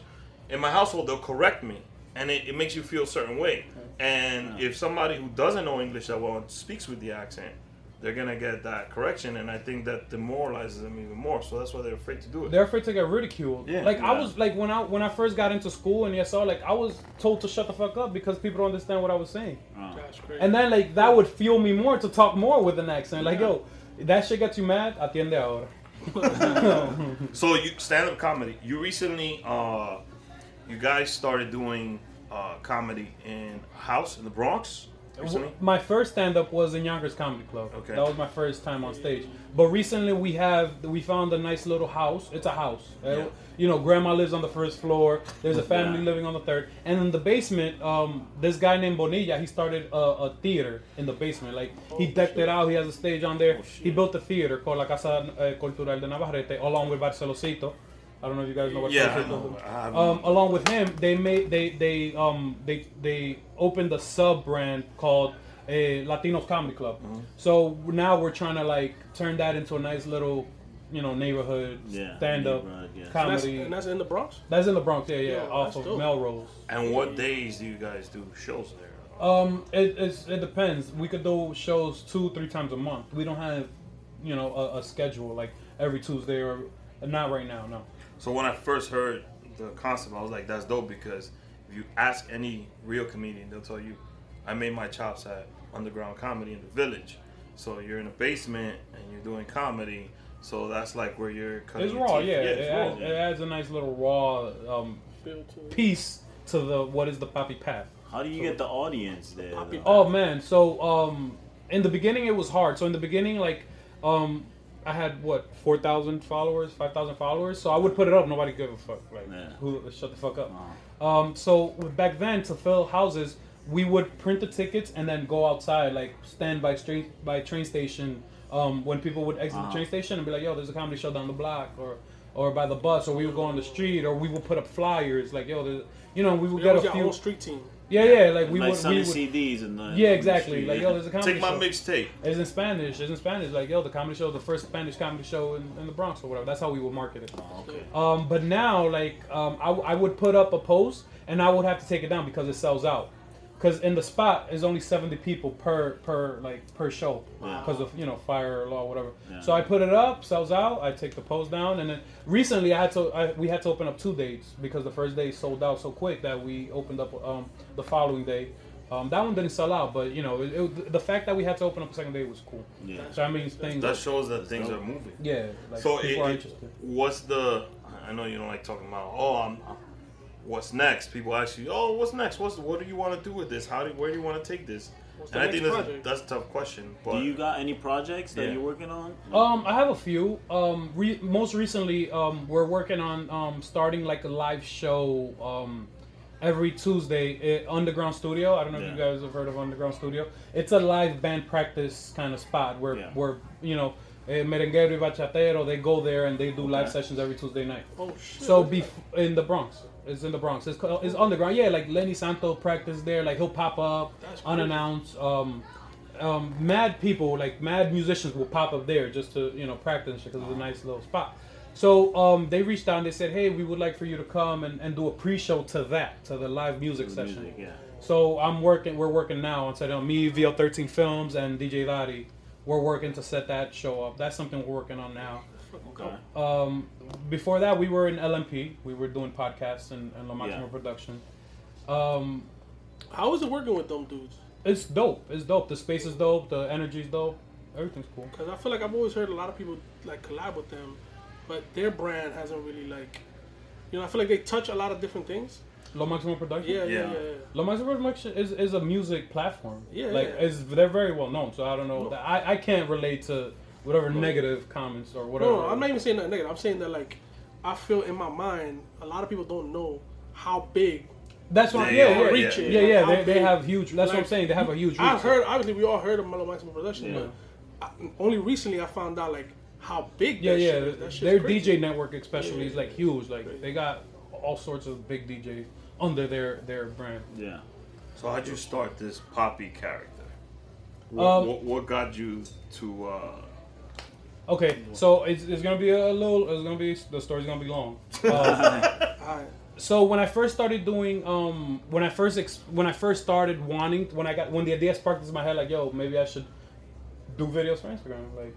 in my household they'll correct me, and it, it makes you feel a certain way. And if somebody who doesn't know English that well speaks with the accent, they're gonna get that correction, and I think that demoralizes them even more. So that's why they're afraid to do it. They're afraid to get ridiculed. Yeah. like I was like when I when I first got into school and ESL, like I was told to shut the fuck up because people don't understand what I was saying. Uh, That's crazy. And then like that would fuel me more to talk more with an accent. Like yo, that shit gets you mad. Atiende ahora. [LAUGHS] [LAUGHS] so you stand up comedy. You recently, uh, you guys started doing uh, comedy in house in the Bronx. Recently. My first stand up was in Yonkers Comedy Club. Okay. That was my first time on stage. But recently we have we found a nice little house. It's a house. Uh, Yeah. you know, grandma lives on the first floor. There's a family Yeah. living on the third. And in the basement, um, this guy named Bonilla, he started a, a theater in the basement. Like he decked it out. He has a stage on there. he built a theater called La Casa eh, Cultural de Navarrete, along with Barcelosito. I don't know if you guys know what Yeah, I know. is. Um, along with him, they made they they um they they opened a sub brand called a Latinos Comedy Club. Mm-hmm. So now we're trying to like turn that into a nice little, you know, neighborhood Yeah, stand up neighborhood, yeah. And that's, comedy. and that's in the Bronx. That's in the Bronx, yeah, yeah, Yo, off of dope. Melrose. And what days do you guys do shows there? Um, it it's, it depends. We could do shows two, three times a month. We don't have, you know, a, a schedule like every Tuesday or not right now. No. So when I first heard the concept, I was like, "That's dope." Because if you ask any real comedian, they'll tell you, "I made my chops at underground comedy in the village." So you're in a basement and you're doing comedy. So that's like where you're cutting. It's your raw, teeth. yeah. it's it, raw. adds, it adds a nice little raw um, Feel to it. piece to the what is the poppy path. How do you get the audience there? Papi- Oh man, so um, in the beginning it was hard. So in the beginning, like, um, I had what four thousand followers, five thousand followers. So I would put it up. Nobody give a fuck. Like, Yeah. who shut the fuck up. Um, so back then to fill houses, we would print the tickets and then go outside, like stand by street by train station. Um, when people would exit the train station and be like, "Yo, there's a comedy show down the block," or or by the bus, or we would go on the street, or we would put up flyers like, "Yo, you know, we would You get a got few. whole street team. Yeah, yeah, like we like would. selling We would CDs and the yeah, exactly. street, Like, yeah. yo, there's a comedy show. Take my show. mixtape. It's in Spanish. It's in Spanish. Like, yo, the comedy show, the first Spanish comedy show in, in the Bronx or whatever. That's how we would market it. Oh, okay. Um, but now, like, um, I, I would put up a post and I would have to take it down because it sells out. Because in the spot is only seventy people per per like per show Wow. because of you know fire law whatever. Yeah. So I put it up, sells out. I take the post down, and then recently I had to I, we had to open up two dates because the first day sold out so quick that we opened up um, the following day. Um, that one didn't sell out, but you know it, it, the fact that we had to open up a second day was cool. Yeah. So I mean things. That shows that things are moving. yeah. Like so people it, are interested. what's the? I know you don't like talking about. Oh, I'm. What's next? People ask you, "Oh, what's next? What's what do you want to do with this? How do where do you want to take this?" What's and I think that's, that's a tough question. But Do you got any projects that Yeah. you're working on? Um, I have a few. Um, re- most recently, um, we're working on um, starting like a live show um, every Tuesday at Underground Studio. I don't know if you guys have heard of Underground Studio. It's a live band practice kind of spot where Yeah. where you know eh, merenguero y bachatero they go there and they do live sessions every Tuesday night. Oh shit. So be in the Bronx. It's in the Bronx. It's called, it's underground. Yeah, like Lenny Santo practice there. Like he'll pop up That's unannounced. Um, um, mad people, like mad musicians, will pop up there just to you know practice because it's a nice little spot. So um, they reached out and they said, "Hey, we would like for you to come and, and do a pre-show to that, to the live music The session." music, yeah. So I'm working. We're working now on setting up me, VL13 Films, and DJ Lottie. We're working to set that show up. That's something we're working on now. Okay. Um, before that, we were in LMP. We were doing podcasts and, and La Maxima Yeah. Production. Um, How is it working with them dudes? it's dope. It's dope. The space is dope. The energy's dope. Everything's cool. Because I feel like I've always heard a lot of people like collab with them, but their brand hasn't really like, you know, I feel like they touch a lot of different things. La Maxima Production. Yeah, yeah, Yeah. yeah. yeah. La Maxima Production is, is a music platform. Yeah, like yeah. It's, they're very well known. So I don't know. No. I, I can't relate to whatever negative comments or whatever. No, no, I'm not even saying that negative. I'm saying that like, I feel in my mind a lot of people don't know how big. That's what. Yeah, Yeah, yeah, yeah, yeah. yeah. yeah, yeah, How they, they big- have huge. That's what I'm saying. They have a huge. Reach. I've heard obviously we all heard of La Maxima Production, Yeah. but I, only recently I found out like how big. Yeah, that yeah. Shit is. That Their crazy. DJ network, especially, is like huge. Like they got all sorts of big DJs under their their brand. Yeah. so how'd you start this Papi character? What, Um, what, what got you to? Uh, Okay, so it's, it's gonna be a little. It's gonna be the story's gonna be long. [LAUGHS] Um, Alright. so when I first started doing, um, when I first ex- when I first started wanting, when I got when the idea sparked into my head, like, yo, maybe I should do videos for Instagram. Like,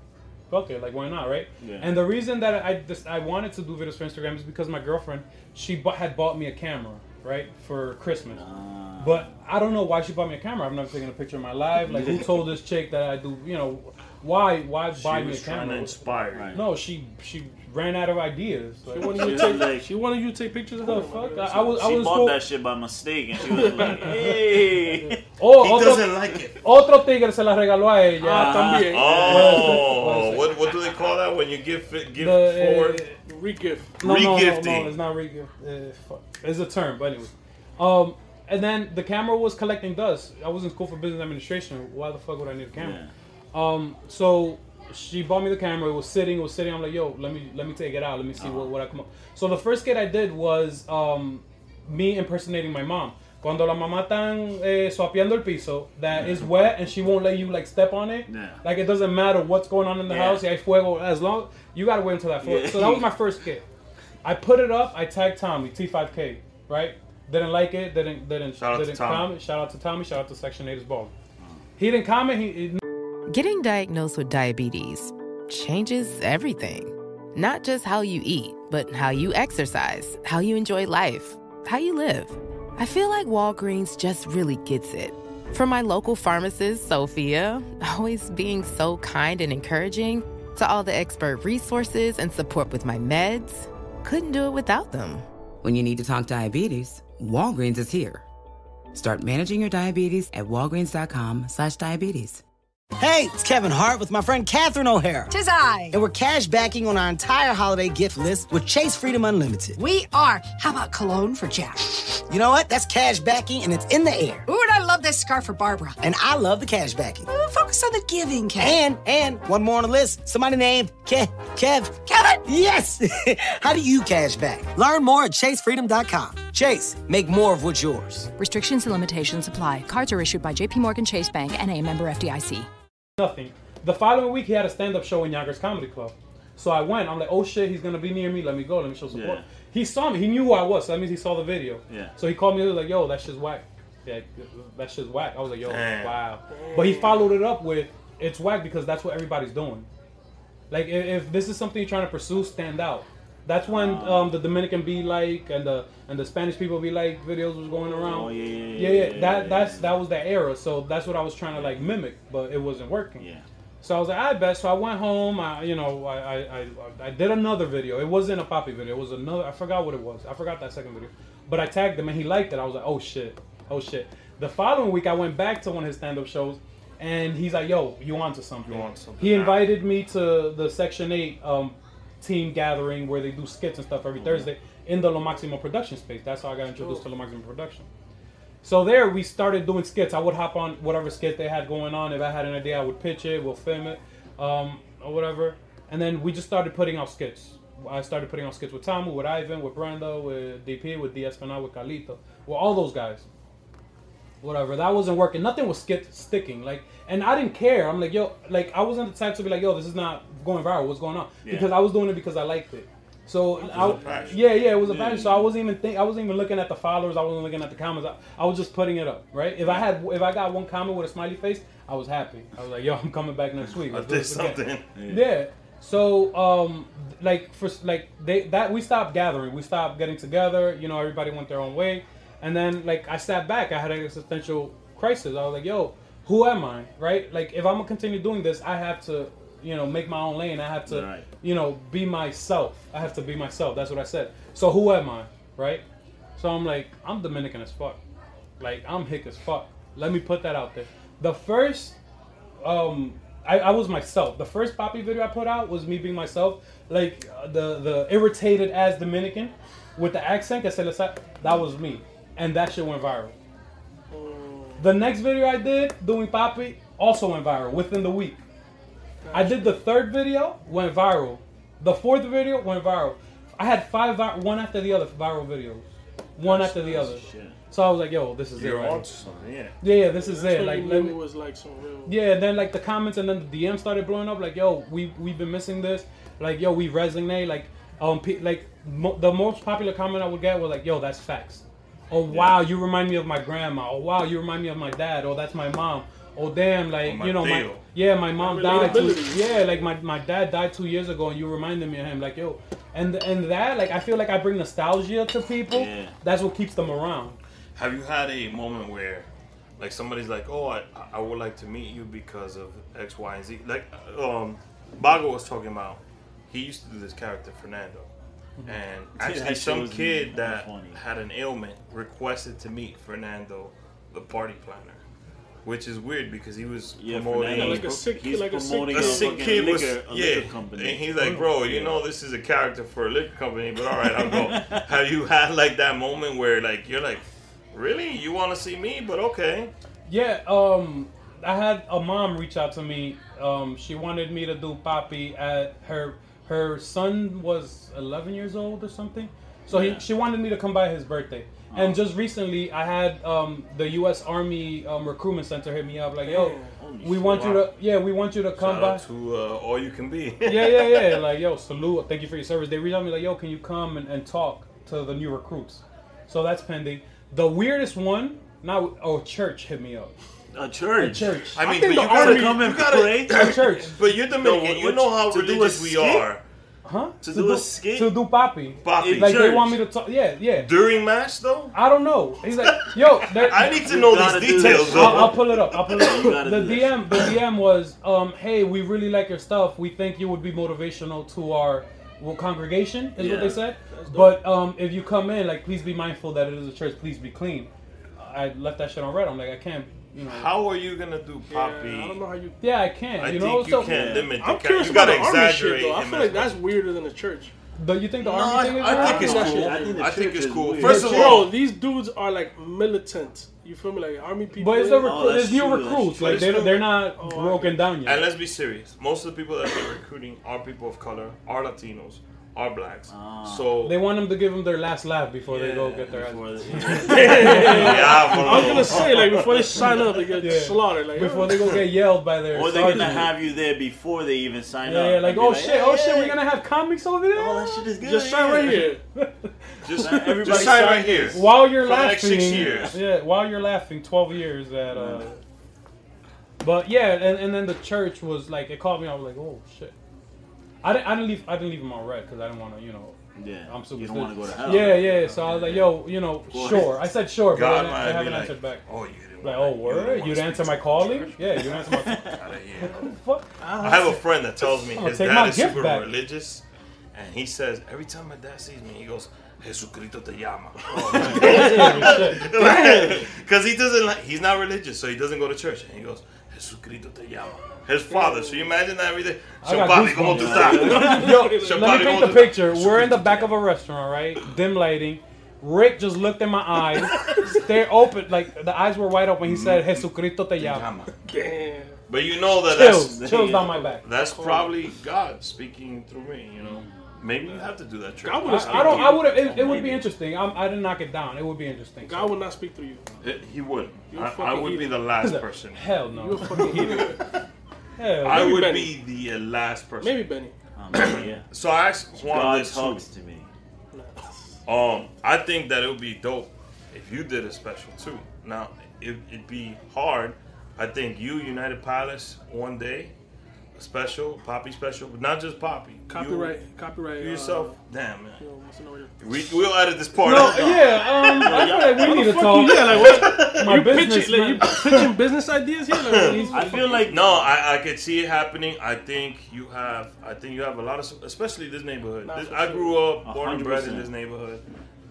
fuck it, like, why not, right? Yeah. And the reason that I just I wanted to do videos for Instagram is because my girlfriend she bu- had bought me a camera, right, for Christmas. Ah. But I don't know why she bought me a camera. I've never taken a picture of my life. Like, who [LAUGHS] told this chick that I do, you know, why why buy She me a was trying to camera? inspire you. No, she she ran out of ideas. She wanted you to take. she wanted you to take pictures of The her. fuck? I, I was I was bought cool. that shit by mistake, and she was like, "Hey." [LAUGHS] Oh, [LAUGHS] He otro, doesn't like it. Otro tigre se la regaló a ella. Ah, también. Oh, what, what do they call that when you give it, give The, forward? uh, Regift. No, no, no, Regifting. no, it's not regift. Uh, fuck. It's a term, but anyway. Um, and then the camera was collecting dust. I was in school for business administration. Why the fuck would I need a camera? Um, so she bought me the camera. It was sitting. It was sitting. I'm like, yo, let me let me take it out. Let me see what, what I come up. So the first skit I did was um, me impersonating my mom. Cuando la mamá tan eh, swapeando el piso, that is wet and she won't let you like step on it. Yeah. Like it doesn't matter what's going on in the Yeah. house. hay fuego. As long you gotta wait until that. Yeah. So that was my first skit. I put it up. I tagged Tommy T5K. Right? Didn't like it. Didn't didn't Shout out to didn't Tommy. comment. Shout out to Tommy. Shout out to Section 8's ball. He didn't comment. He, he Getting diagnosed with diabetes changes everything. Not just how you eat, but how you exercise, how you enjoy life, how you live. I feel like Walgreens just really gets it. From my local pharmacist, Sophia, [LAUGHS] always being so kind and encouraging, to all the expert resources and support with my meds, couldn't do it without them. When you need to talk diabetes, Walgreens is here. Start managing your diabetes at walgreens.com slash diabetes. Hey, it's Kevin Hart with my friend Catherine O'Hara. Tis I. And we're cash backing on our entire holiday gift list with Chase Freedom Unlimited. We are. How about cologne for Jack? You know what? That's cash backing and it's in the air. Ooh, and I love this scarf for Barbara. And I love the cash backing. Ooh, focus on the giving, Kev. And, and one more on the list. Somebody named Ke- Kev. Kevin! Yes! [LAUGHS] How do you cash back? Learn more at chasefreedom.com. Chase, make more of what's yours. Restrictions and limitations apply. Cards are issued by JPMorgan Chase Bank and a member FDIC. Nothing. The following week, he had a stand-up show in Yonkers Comedy Club. So I went. I'm like, oh shit, he's gonna be near me. Let me go. Let me show support. Yeah. He saw me. He knew who I was. So that means he saw the video. Yeah. So he called me. He was like, yo, that shit's whack. Yeah, that shit's whack. I was like, yo, Damn. wow. But he followed it up with, it's whack because that's what everybody's doing. Like if, if this is something you're trying to pursue, stand out. That's when um, the Dominican be like and the and the Spanish people be like videos was going around. Oh, yeah, yeah, yeah, yeah, yeah. yeah, That yeah, that's that was that era. So that's what I was trying to like mimic, but it wasn't working. Yeah. So I was like, I bet. So I went home. I, you know, I, I, I, I did another video. It wasn't a Papi video. It was another. I forgot what it was. I forgot that second video. But I tagged him and he liked it. I was like, oh shit, oh shit. The following week, I went back to one of his stand-up shows, and he's like, yo, you onto something? You want something He invited me to the Section Eight um, team gathering where they do skits and stuff every Thursday in the La Maxima production space. That's how I got introduced to La Maxima production. So there, we started doing skits. I would hop on whatever skit they had going on. If I had an idea, I would pitch it. We'll film it, um, or whatever. And then we just started putting out skits. I started putting out skits with Tamu, with Ivan, with Brenda, with DP, with DS Penal, with Calito, with all those guys. Whatever. That wasn't working. Nothing was skit sticking. Like, and I didn't care. I'm like, yo, like I wasn't the type to be like, yo, this is not going viral. What's going on? Yeah. Because I was doing it because I liked it. So was I, a yeah, yeah, it was a Yeah. passion. So I wasn't even think I wasn't even looking at the followers. I wasn't looking at the comments. I, I was just putting it up, right? If I had if I got one comment with a smiley face, I was happy. I was like, yo, I'm coming back next week. I did this again. something. Yeah. So um like for like they that we stopped gathering. We stopped getting together. You know, everybody went their own way. And then like I sat back. I had an existential crisis. I was like, yo, who am I? Right? Like if I'm gonna continue doing this, I have to you know make my own lane. I have to Right. you know be myself. I have to be myself. That's what I said. So who am I? Right? So I'm like, I'm Dominican as fuck. Like I'm hick as fuck. Let me put that out there. The first um I, I was myself. The first Papi video I put out was me being myself, like uh, the the irritated as Dominican with the accent. que se le sa- That was me, and that shit went viral. The next video I did doing Papi also went viral within the week. I did the third video went viral. The fourth video went viral. I had five vi- one after the other viral videos, one after the other. So I was like, yo, this is it. You're Right? onto something, yeah. Yeah, yeah, this is That's it. Like, you let me, it was like some real. yeah, then like the comments and then the DM started blowing up. Like, yo, we we've been missing this. Like, yo, we resonate. Like, um, pe- like mo- the most popular comment I would get was like, yo, that's facts. Oh wow, you remind me of my grandma. Oh wow, you remind me of my dad. Oh, that's my mom. Oh damn, like you know my yeah, my mom died. Two, yeah, like my, my dad died two years ago, and you reminded me of him. Like yo, and and that like I feel like I bring nostalgia to people. Yeah. That's what keeps them around. Have you had a moment where like somebody's like, oh, I, I would like to meet you because of X, Y, and Z. Like, um, Bago was talking about, he used to do this character Fernando, Mm-hmm. and [LAUGHS] actually shit some kid that funny. had an ailment requested to meet Fernando, the party planner. Which is weird because he was Yeah, promoting Fernando Like a sick- he's like a sick- promoting a a sick fucking kid was liquor- a yeah, liquor company. and he's like, bro, you Yeah. know this is a character for a liquor company, but all right, I'll go. [LAUGHS] Have you had like that moment where like you're like, really, you want to see me? But okay, Yeah, um, I had a mom reach out to me. Um, she wanted me to do Papi at her. Her son was 11 years old or something, so Yeah. he, she wanted me to come by his birthday. And just recently, I had um, the U.S. Army um, Recruitment Center hit me up like, "Yo, Holy we shit. want you Wow. to, yeah, we want you to come shout by." out to uh, all you can be. [LAUGHS] yeah, yeah, yeah. [LAUGHS] Like, yo, salute. Thank you for your service. They reached out to me like, yo, can you come and, and talk to the new recruits? So that's pending. The weirdest one, now, oh, church hit me up. A church. A church. I mean, think but you gotta army- come and you gotta, pray? A church. [LAUGHS] But you're Dominican. No, you know how to do a religious we skit? are. Huh? To do a skit? To do papi. Papi. Like they want me to talk. Yeah, yeah. During mass though, I don't know. He's like, yo, [LAUGHS] I need to know these details though. I'll, I'll pull it up. I'll pull it up. The do DM, the DM was, um, hey, we really like your stuff. We think you would be motivational to our well, congregation, is what they said. But um, if you come in, like, please be mindful that it is a church. Please be clean. I left that shit on red. I'm like, I can't, you know. How are you gonna do Yeah, Papi? I don't know how you. Yeah, I can't. I you think know, you so can't limit the I'm curious You about gotta the army shit though. I feel like that's weirder than the church. But you think the No, army I, thing is I weird? think it's cool. shit- I think I think it's cool. weird. First of Bro, all, these dudes are like militant. You feel me? Like army people. But it's the Oh, recruit. that's There's new true, recruits. Like they true. they're not Oh, broken down yet. and let's be serious. Most of the people that they're recruiting are people of color, are Latinos, are blacks. Ah. so They want them to give them their last laugh before they go get their before ass. [LAUGHS] yeah, I was gonna say like before they sign up, they get Yeah. slaughtered. Like before they go get yelled by their Or they're gonna have you there before they even sign Yeah, up. yeah, like And be oh shit, oh shit, we're gonna have comics over there. Oh, that shit is good. [LAUGHS] [LAUGHS] just sign right here. just, Everybody just sign sign right here. While you're For the laughing, next six years. yeah, while you're laughing, twelve years at. uh But yeah, and, and then the church was like, it called me. I was like, oh shit. I didn't, I didn't leave. I didn't leave him on red because I didn't want to, you know. Yeah, I'm super. you don't want to go to hell. Yeah, yeah. So I was like, yo, you know, Boy. sure. I said sure, but God then might I haven't like, answered back. Oh, you didn't. Like, wanna- oh, word? didn't You'd answer my calling? church? Yeah, you'd answer my. [LAUGHS] Outta here. Fuck. I have a friend that tells me his take dad my is gift super back. religious, and he says every time my dad sees me, he goes, "Jesucristo te llama," [LAUGHS] because [LAUGHS] he doesn't like. He's not religious, so he doesn't go to church, and he goes, "Jesucristo te llama." His father. So you imagine that every day. I So got papi, ¿cómo [LAUGHS] tú estás? Yo, So, let me paint the picture. We're in the back of a restaurant, right? Dim lighting. Rick just looked in my eyes. They're open, like the eyes were wide open. He said, mm-hmm. "Jesucristo te llama." Damn. But you know that Chills, that's chills down my back. that's probably God speaking through me. You know, maybe you have to do that trick. God would've I, I don't. I would. It, it would be interesting. I'm, I didn't knock it down. It would be interesting. God will not speak through you. It- he would. You're a I, I fucking would be the last person. Hell no. You're fucking [LAUGHS] idiot. Hell. I would Benny. be the uh, last person. Maybe Benny. Um, yeah. [COUGHS] So I asked Juan God this too. talks to me. Um, I think that it would be dope if you did a special too. Now it, it'd be hard. I think you, United Palace, one day, a special, Papi special, but not just Papi. Copyright. copyright. You, uh, yourself, damn man. you know, what's the name? We we'll edit this part. No, out. yeah. Um, I feel like we need to talk. you, yeah, like what? My you business. pitching, like, you pitching business ideas here. Like, [LAUGHS] I feel like No, I, I could see it happening. I think you have. I think you have a lot of, especially this neighborhood. This- I grew up, A born and bred in this neighborhood.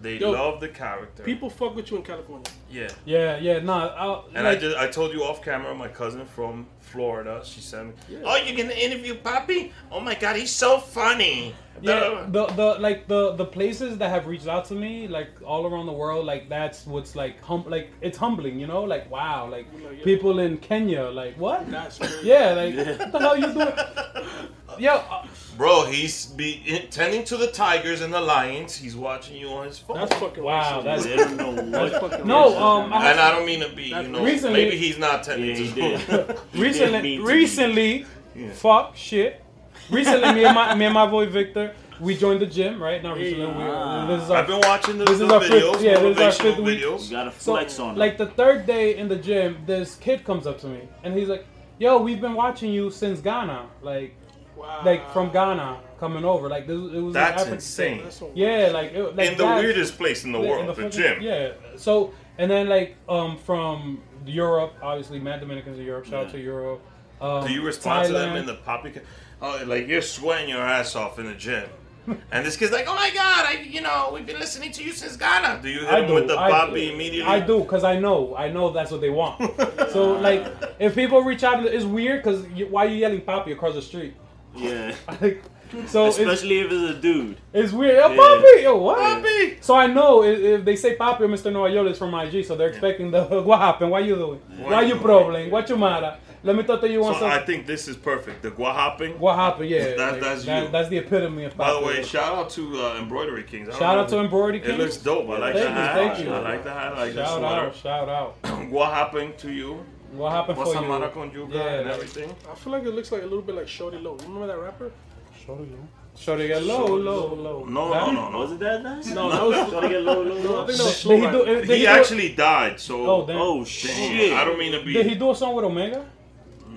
They Yo, love the character. people fuck with you in California. yeah. Yeah, yeah. Nah. I'll, And like, I just I told you off camera, my cousin from Florida, she sent me, Oh, you're gonna interview Papi? Oh my god, he's so funny. Yeah, the the like the the places that have reached out to me, like all around the world, like that's what's like hum like it's humbling, you know, like wow, like yeah. people in Kenya, like what? That's [LAUGHS] crazy. Yeah, like what the hell you doing? [LAUGHS] Yo, uh, Bro, he's be tending to the tigers and the lions. He's watching you on his phone. That's fucking wow, racist. that's they don't know That's fucking no. racist. Um, I and I don't mean to be, you know, Recently- maybe he's not tending Yeah, he to did. He [LAUGHS] did recently, mean to recently, fuck shit. Recently, me and my me and my boy Victor, we joined the gym, right? Not recently. We, Ah. this is our I've been watching the, This the is our videos, fifth- yeah, this is our motivational fifth week. You gotta So, flex on it. like the third day in the gym, this kid comes up to me and he's like, "Yo, we've been watching you since Ghana, like, Wow. like from Ghana coming over. Like, this, it was That's African- insane. That's so Yeah, like, it, like In the weirdest place in the world, in world, the, fucking- gym. Yeah. So and then like um from Europe, obviously, mad Dominicans in Europe. Shout out to Europe. Um, Do you respond to them in the Papi? Oh, like you're sweating your ass off in the gym, and this kid's like, "Oh my god, I, you know, we've been listening to you since Ghana." Do you hit I him do. with the I Papi immediately? I do because I know. I know that's what they want. so [LAUGHS] like, if people reach out, it's weird because why are you yelling "Papi" across the street? Yeah. [LAUGHS] Like, so especially if it's a dude. It's weird. Yo, Yeah. Papi! Yo, what? Papi! So I know if, if they say Papi or Mr. Nueva Yol is from IG, so they're expecting the [LAUGHS] what happened? Why you doing? What Why you you problem? What you matter? Let me talk to you So on I think this is perfect. The guahapping. What happened? Yeah, That, like, that's that- you. That's the epitome of By the Papi. way, shout out to uh, Embroidery Kings. I Shout out to if- Embroidery It looks dope. I like Thank the hat. thank you. I like the hat. I like the Shout sweater. out, shout out. [CLEARS THROAT] what happened to you? What happened What's for you? Samara con Yuga Yeah, and everything? I feel like it looks like a little bit like Shorty Low. You remember that rapper? Shorty Low. Shorty get low, low, low. No, no, no, no. Was it that nice? No, that was. Shorty get low, low, No, low. I think that Did slow he do- did He he do- actually died, so. Oh, damn. Oh shit! I don't mean to be. Did he do a song with Omega?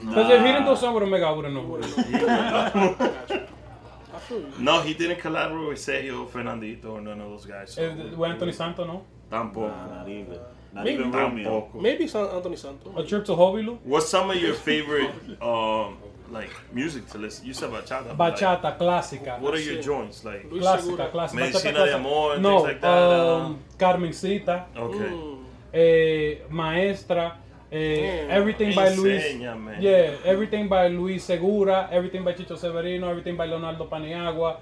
Because if he didn't do a song with Omega, I wouldn't know who it is. [LAUGHS] I feel you. No, he didn't collaborate with Sergio Fernandito or none of those guys. So. Eh, With Anthony Santo, no? Tampoco. Nah, not even. Not Maybe. even Romeo. Tampoco. Maybe San Anthony Santos. A trip to Hobilu? What's some of your favorite, um, like music to listen? You said bachata. but, like, Bachata clásica. what are your joints like? Luis Clásica, clásica. Medicina de amor no, things like that, uh, Um, Carmencita, Okay. Mm. eh, Maestra, eh, Damn. everything by Luis. Enséñame. Yeah, everything by Luis Segura, everything by Chicho Severino, everything by Leonardo Paniagua,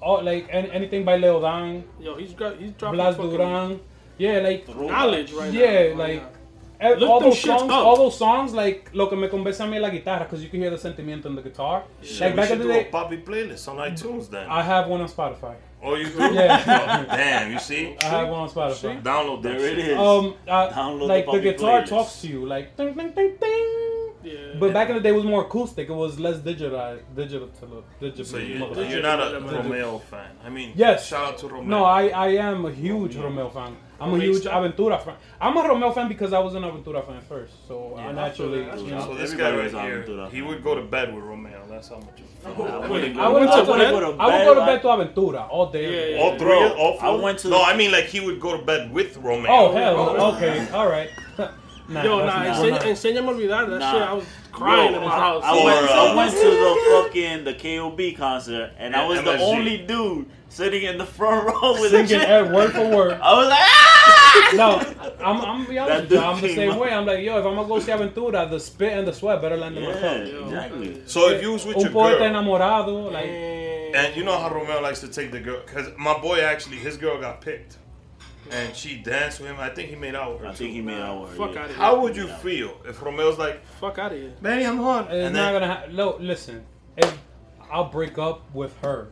all like an- anything by Leo Dan, Yo, he's got he's dropping Blas Duran. Yeah, like knowledge right now. yeah, Oh, like yeah. Eh, Look all them those songs, up. all those songs, like lo que me convence a mí la guitarra, because you can hear the sentimiento in the guitar. Shit, like we back in the do a day, Papi playlist on iTunes then. I have one on Spotify. oh, you do? [LAUGHS] Yeah. Oh, [LAUGHS] damn, you see? I have one on Spotify. Download that There it shit. is. Um, uh, Download like the the, guitar playlist. talks to you, like ding ding ding ding. Yeah. But back in the day, it was more acoustic. It was less digital, digital, digital. So you, you're not a Digital. Romeo fan. I mean, Yes. shout out to Romeo. No, I, I am a huge Romeo fan. I'm a huge Aventura fan. I'm a Romeo fan because I was an Aventura fan first. So I naturally, you know. So this guy was right here, Aventura he fan. would go to bed with Romeo. That's how much. I wouldn't I would go- go to wouldn't bed. go to I would go to bed, bed to Aventura all day. every Yeah, yeah, All yeah. three, Bro, all four. I went to- No, I mean like he would go to bed with Romeo. Oh hell, okay, all right. [LAUGHS] Nah, Yo, that's nah, not- enseña, nah. enséñame a olvidar that Nah. shit. I was crying Bro, in my house. I went, I went to the fucking the KOB concert, and I Yeah, was the only dude sitting in the front [LAUGHS] row with a Singing chick. every word for word. I was like, [LAUGHS] ah! No, I'm, I'm gonna be honest That with you. dude I'm the same up. way. I'm like, yo, if I'm gonna go see Aventura, the spit and the sweat better land in my Yeah, exactly. So if you was with Un your poeta girl, enamorado, like, and you know how Romeo likes to take the girl, because my boy actually, his girl got picked, and she danced with him. I think he made out with her. I think he made out with her. Fuck yeah. out of here. How would you feel if Romeo's like, Fuck out of here. Benny, I'm hot, it's and not then gonna happen. No, listen, if I'll break up with her,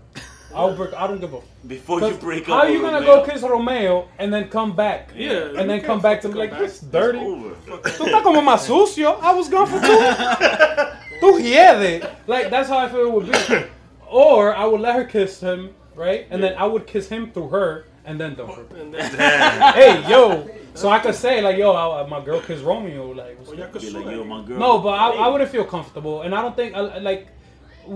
I'll break. I don't give a. [LAUGHS] Before you 'cause break up, How are you gonna Romeo, go kiss Romeo and then come back? Yeah, and then come back to fucking me like come this It's dirty. over. Tú estás como más sucio. I was gone for two. [LAUGHS] Tú hiede. Like that's how I feel it would be. Or I would let her kiss him, right? And then I would kiss him through her, and then dump her. [LAUGHS] Hey, yo. So I could say like, yo, I, my girl kissed Romeo. Like, what's Well, y'all could Be like, yo, my girl. no, but I, I wouldn't feel comfortable, and I don't think I, like.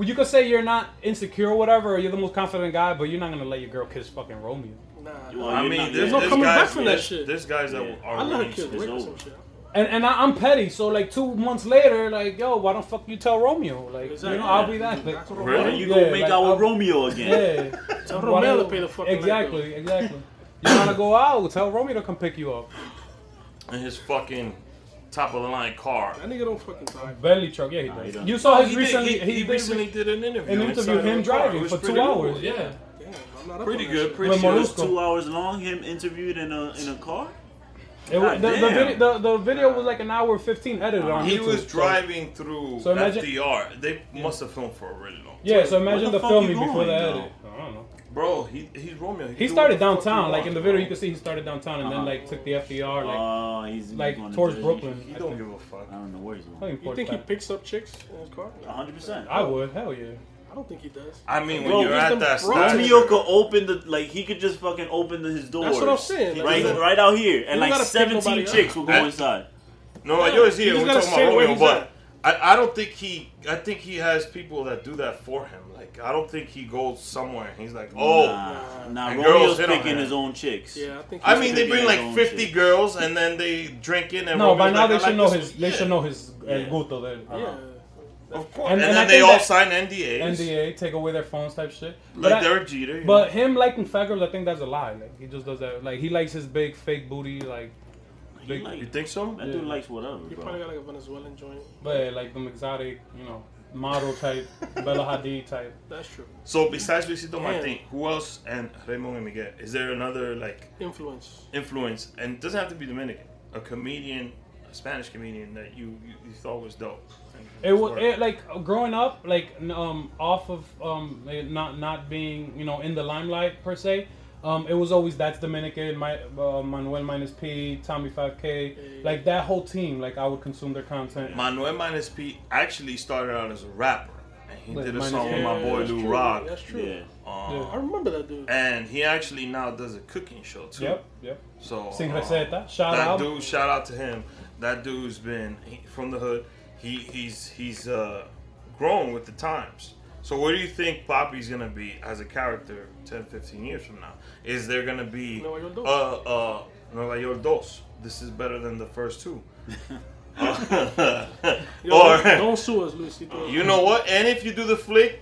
You could say you're not insecure or whatever, or you're the most confident guy, but you're not gonna let your girl kiss fucking Romeo. Nah, Well, I mean, not- there's, no there's coming guys, back from that shit. There's guys that Yeah. are I let her really kiss it's Rick or over. some shit. And and I, I'm petty, so like two months later, like yo, why don't fuck you tell Romeo? Like Exactly. you know, I'll be that. Like, That's what Really? Romeo- You Yeah, go make like, out with I'll- Romeo again. Yeah. [LAUGHS] Tell Romeo to pay the fucking Exactly, exactly. You wanna go out? Tell Romeo to come pick you up. And his fucking top of the line car. That nigga don't fucking talk. Bentley truck, yeah, he Nah, he does. don't. You saw his He did- recently. he, he recently did an interview. an interview him driving for two pretty cool, hours. Yeah, Yeah. Damn, I'm not pretty on good. Pretty With good. It was two hours long. Him interviewed in a in a car. It was, the, the, damn. video, the, the video was like an hour fifteen edited on He YouTube, was so- driving through So imagine- FDR. They must have filmed for a really long. Yeah, so Where imagine the the, filming before going, the though? edit. I don't know. Bro, he he's Romeo. He can do started what the fuck he downtown, like in the video, bro. you can see he started downtown and then Uh-huh. like took the FDR, like Uh, he's like going towards Jersey. Brooklyn. He I don't think. give a fuck. I don't know where he's going. You think he Back. picks up chicks in his car? hundred percent. I would, hell yeah. I don't think he does. I mean, when Bro, you're he's at the that bro. stature, Romeo could open the like he could just fucking open the, his doors. That's what I'm saying. Like, right, right out here, and like seventeen chicks will go inside. No, yours You here. just We're gotta talking about where Romeo, but at. I, I don't think he. I think he has people that do that for him. Like I don't think he goes somewhere. and He's like, oh, Nah, nah, and Romeo's girls hit picking his own chicks. Yeah, I think. I mean, they bring like fifty chicks. girls, and then they drink in. And No, by now like, they I should like know his. one. They Yeah. should know his el Yeah. gusto. Then, Yeah. Uh-huh. Of course. And- And, and I then they all sign NDAs. NDA, take away their phones, type shit. Like But I- Derek Jeter. But know? him liking fat girls, I think that's a lie. Like he just does that. Like he likes his big fake booty, like big. like- you think so? That Yeah. dude likes whatever, He bro. probably got like a Venezuelan joint. But yeah, like them exotic, you know, model type, [LAUGHS] Bella Hadid type. That's true. So besides Luisito Damn. Martin, who else and Raymond and Miguel? Is there another like Influence. influence? And it doesn't have to be Dominican. A comedian, a Spanish comedian that you you, you thought was dope. It was it, like growing up, like um, off of um, not not being you know in the limelight per se. Um, it was always that's Dominican, my uh, Manuel minus P, Tommy Five K, like that whole team. Like I would consume their content. Manuel Minus P actually started out as a rapper, and he With did a song P. with my boy Lou true. Rock. That's true. Yeah. Um, I remember that dude. And he actually now does a cooking show too. Yep, yep. So Sin um, receta. Shout that out. dude, shout out to him. That dude's been he, from the hood. He he's he's uh, grown with the times. So where do you think Papi's gonna be as a character 10, 15 years from now? Is there gonna be Nueva York dos. uh uh Nueva York dos? This is better than the first two. [LAUGHS] Yo, or don't, don't sue us, Luisito. you know what? And if you do the flick,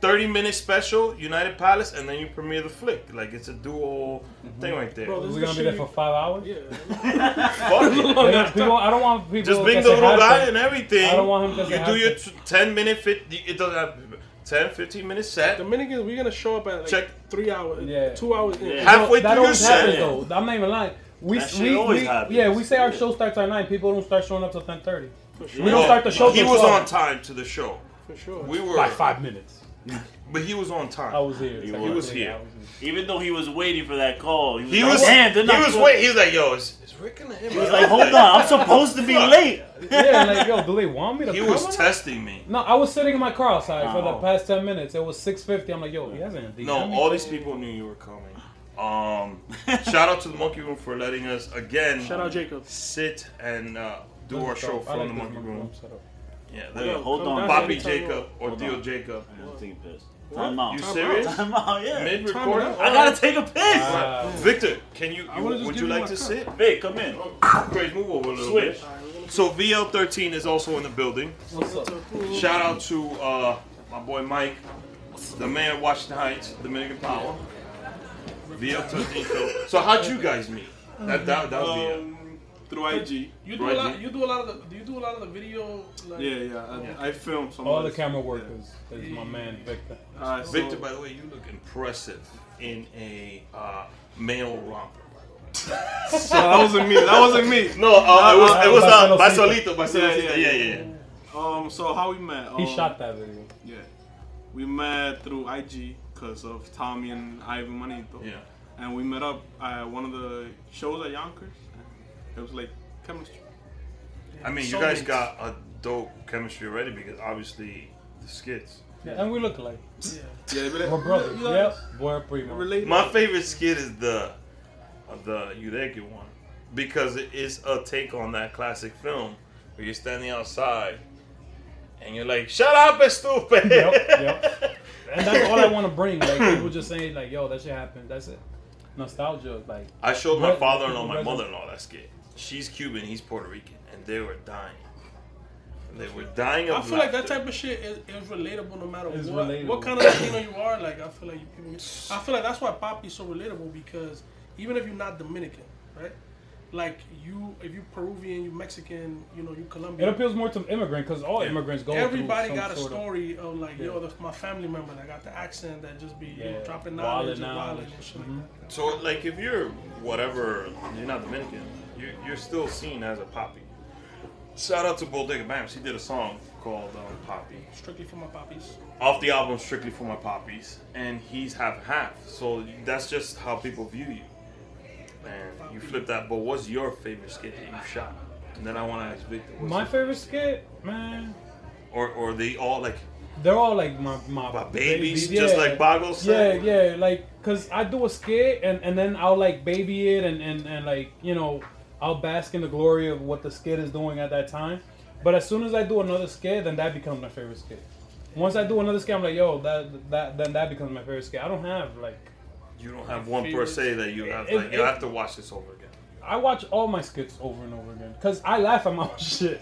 30 minute special, United Palace, and then you premiere the flick. Like it's a dual thing right there. Bro, this We're gonna the be there for five hours. Yeah. [LAUGHS] Fuck it. People, I don't want people. Just bring the little guy harten. and everything. I don't want him to You do your t- 10 minute, fit. it doesn't have 10, 15 minute set. Dominicans, we're gonna show up at like Check. three hours, Yeah. two hours. in. Yeah. Halfway that through your always happens set. though. I'm not even lying. We, That shit we, always we happens. yeah, we say our show starts at nine. People don't start showing up till ten thirty. For sure. We don't start the show He till was 12. on time to the show. For sure. We were, by five minutes. [LAUGHS] but he was on time. I was here. He Technically, was here. Was here. Even though he was waiting for that call, he was, He like, was, damn, he was supposed- waiting. He was like, "Yo, is, is Rick and him?" He was like, hold on, I'm supposed to be late. [LAUGHS] Yeah, like yo, do they want me to He was testing me. No, I was sitting in my car outside for the past ten minutes. It was six fifty. I'm like, yo, he hasn't. No, all these people knew you were coming. Um, shout out to the Monkey Room for letting us again Shout out Jacob. sit and uh, do This our show from like the Monkey monkey Room. room. Yeah, hold on. Bobby Jacob or Hold Theo. Jacob. I'm taking a piss. What? Time out. You Time serious? out. Time out, yeah. Mid recording? I gotta take a piss. Wow. Victor, can you, you would you you like to cup. sit? Vic, come in. Grace, move over a little Switch. bit. So VL13 is also in the building. What's up? Shout out to uh, my boy Mike, the man of Washington Heights, Dominican Power. VL13. So, so how'd you guys meet? That that that would be it. Through IG. You do a lot. You do a lot of the. Do you do a lot of the video? Like, Yeah, yeah. I, I film some. All of the this. camera workers. That's my man, Victor. Uh, so- Victor, by the way, you look impressive in a uh, male romper. [LAUGHS] So that wasn't me. That wasn't me. [LAUGHS] No, uh, it was it was uh, By Basolito, Yeah, Basolito. yeah, Yeah, yeah. yeah, yeah. Um, so how we met? He um, shot that video. Yeah, we met through IG because of Tommy and Ivan Manito. Yeah. and we met up at one of the shows at Yonkers. It was like chemistry. I mean, you guys got a dope chemistry already because obviously the skits. Yeah, and we look alike. Yeah, they be We're brothers. you know, Yep, we're primo. related. My favorite skit is the uh, the Eureka one because it is a take on that classic film where you're standing outside and you're like, "Shut up, it's stupid." yep, yep. [LAUGHS] And that's all I want to bring. Like people just saying, like, "Yo, that shit happened." That's it. Nostalgia, like. I showed my Res- father-in-law, my mother-in-law that skit. She's Cuban, he's Puerto Rican, and they were dying. They were dying of I feel like that type of shit is, is relatable no matter It's what relatable. what kind of Latino you are. Like I feel like you people, I feel like that's why Papi's so relatable because even if you're not Dominican, right? Like you, if you're Peruvian, you Mexican, you know, you Colombian. It appeals more to immigrant because all immigrants go. Everybody through some got a sort of- story of, like, yo, the, my family member that got the accent that just be you know, dropping Wildin' knowledge and out. wilding and shit Mhm. like that. So, like, if you're whatever, you're not Dominican, you're, you're still seen as a poppy. Shout out to Bodega Bamz. He did a song called um, Poppy. Strictly for my poppies. Off the album Strictly for My Poppies. And he's half and half. So that's just how people view you. And you flip that. But what's your favorite skit that you shot? And then I want to ask Victor. What's My favorite skit, man. Or, or they all like They're all like my my, My babies, just like Yeah, said? yeah, like cause I do a skit and and then I'll like baby it and and and like you know I'll bask in the glory of what the skit is doing at that time. But as soon as I do another skit, then that becomes my favorite skit. Once I do another skit, I'm like, yo, that that then that becomes my favorite skit. I don't have like You don't have one per se that you have. If- Like, you have to watch this over again. I watch all my skits over and over again because I laugh at my own [LAUGHS] shit.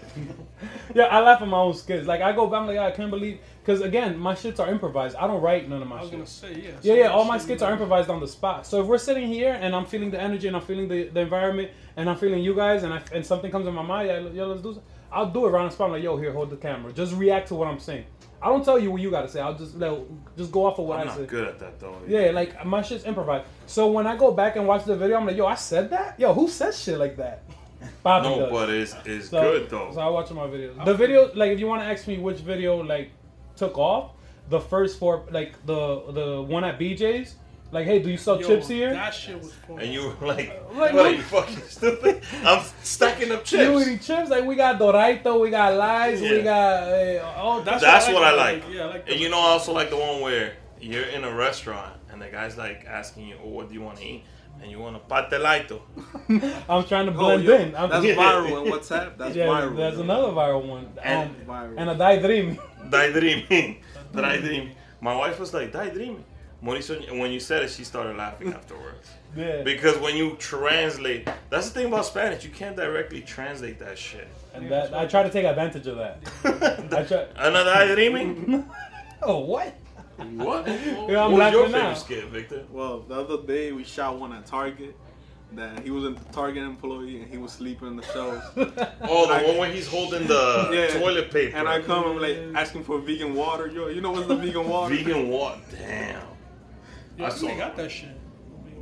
yeah, I laugh at my own skits. Like I go back, I'm like, I can't believe because again, my shits are improvised. I don't write none of my I was shit. gonna say yeah. Yeah, yeah. All my skits are improvised on the spot. So if we're sitting here and I'm feeling the energy and I'm feeling the, the environment and I'm feeling you guys and I, and something comes in my mind, yeah, yo, let's do. Something. I'll do it right on the spot. I'm like, yo, here, hold the camera. Just react to what I'm saying. I don't tell you what you gotta say. I'll just like, just go off of what I'm I say. not good at that though. Yeah, like my shit's improvised. So when I go back and watch the video, I'm like, yo, I said that. Yo, who says shit like that? [LAUGHS] Papi No, does. but it's it's So- good though. So I watch my videos. The video, like, if you want to ask me which video like took off, the first four, like the the one at BJ's, like, hey, do you sell Yo, chips here? That shit was fun. And you were [LAUGHS] like, [LAUGHS] Like, what what? are you fucking stupid? I'm stacking up chips. You eating chips? Like we got Dorito, we got Lies, we got uh, oh, That's, what I like. Yeah, I like and you know, I also like the one where you're in a restaurant and the guy's like asking you, oh, what do you want to eat? And you want a patelito. [LAUGHS] I'm trying to Oh, blend yo, in. I'm, that's viral in WhatsApp. That's yeah, viral, That's yo. another viral one. And- Um, and a die dream. Die dreaming. Die dreaming. My wife was like, die dreaming. Mauricio, when you said it, she started laughing afterwards. [LAUGHS] Yeah. Because when you translate, that's the thing about Spanish, you can't directly translate that shit. And that I try to take advantage of that. [LAUGHS] I try. Another dreaming? [LAUGHS] oh, what? What? Yeah, I'm what was your laughing favorite now. skit, Victor? Well, the other day we shot one at Target. That he was a Target employee and he was sleeping in the shelves. Oh, the one where he's holding the toilet paper. And I come, I'm like asking for vegan water. Yo, you know what's the vegan water? Vegan water. Damn. Yo, I I saw got that shit.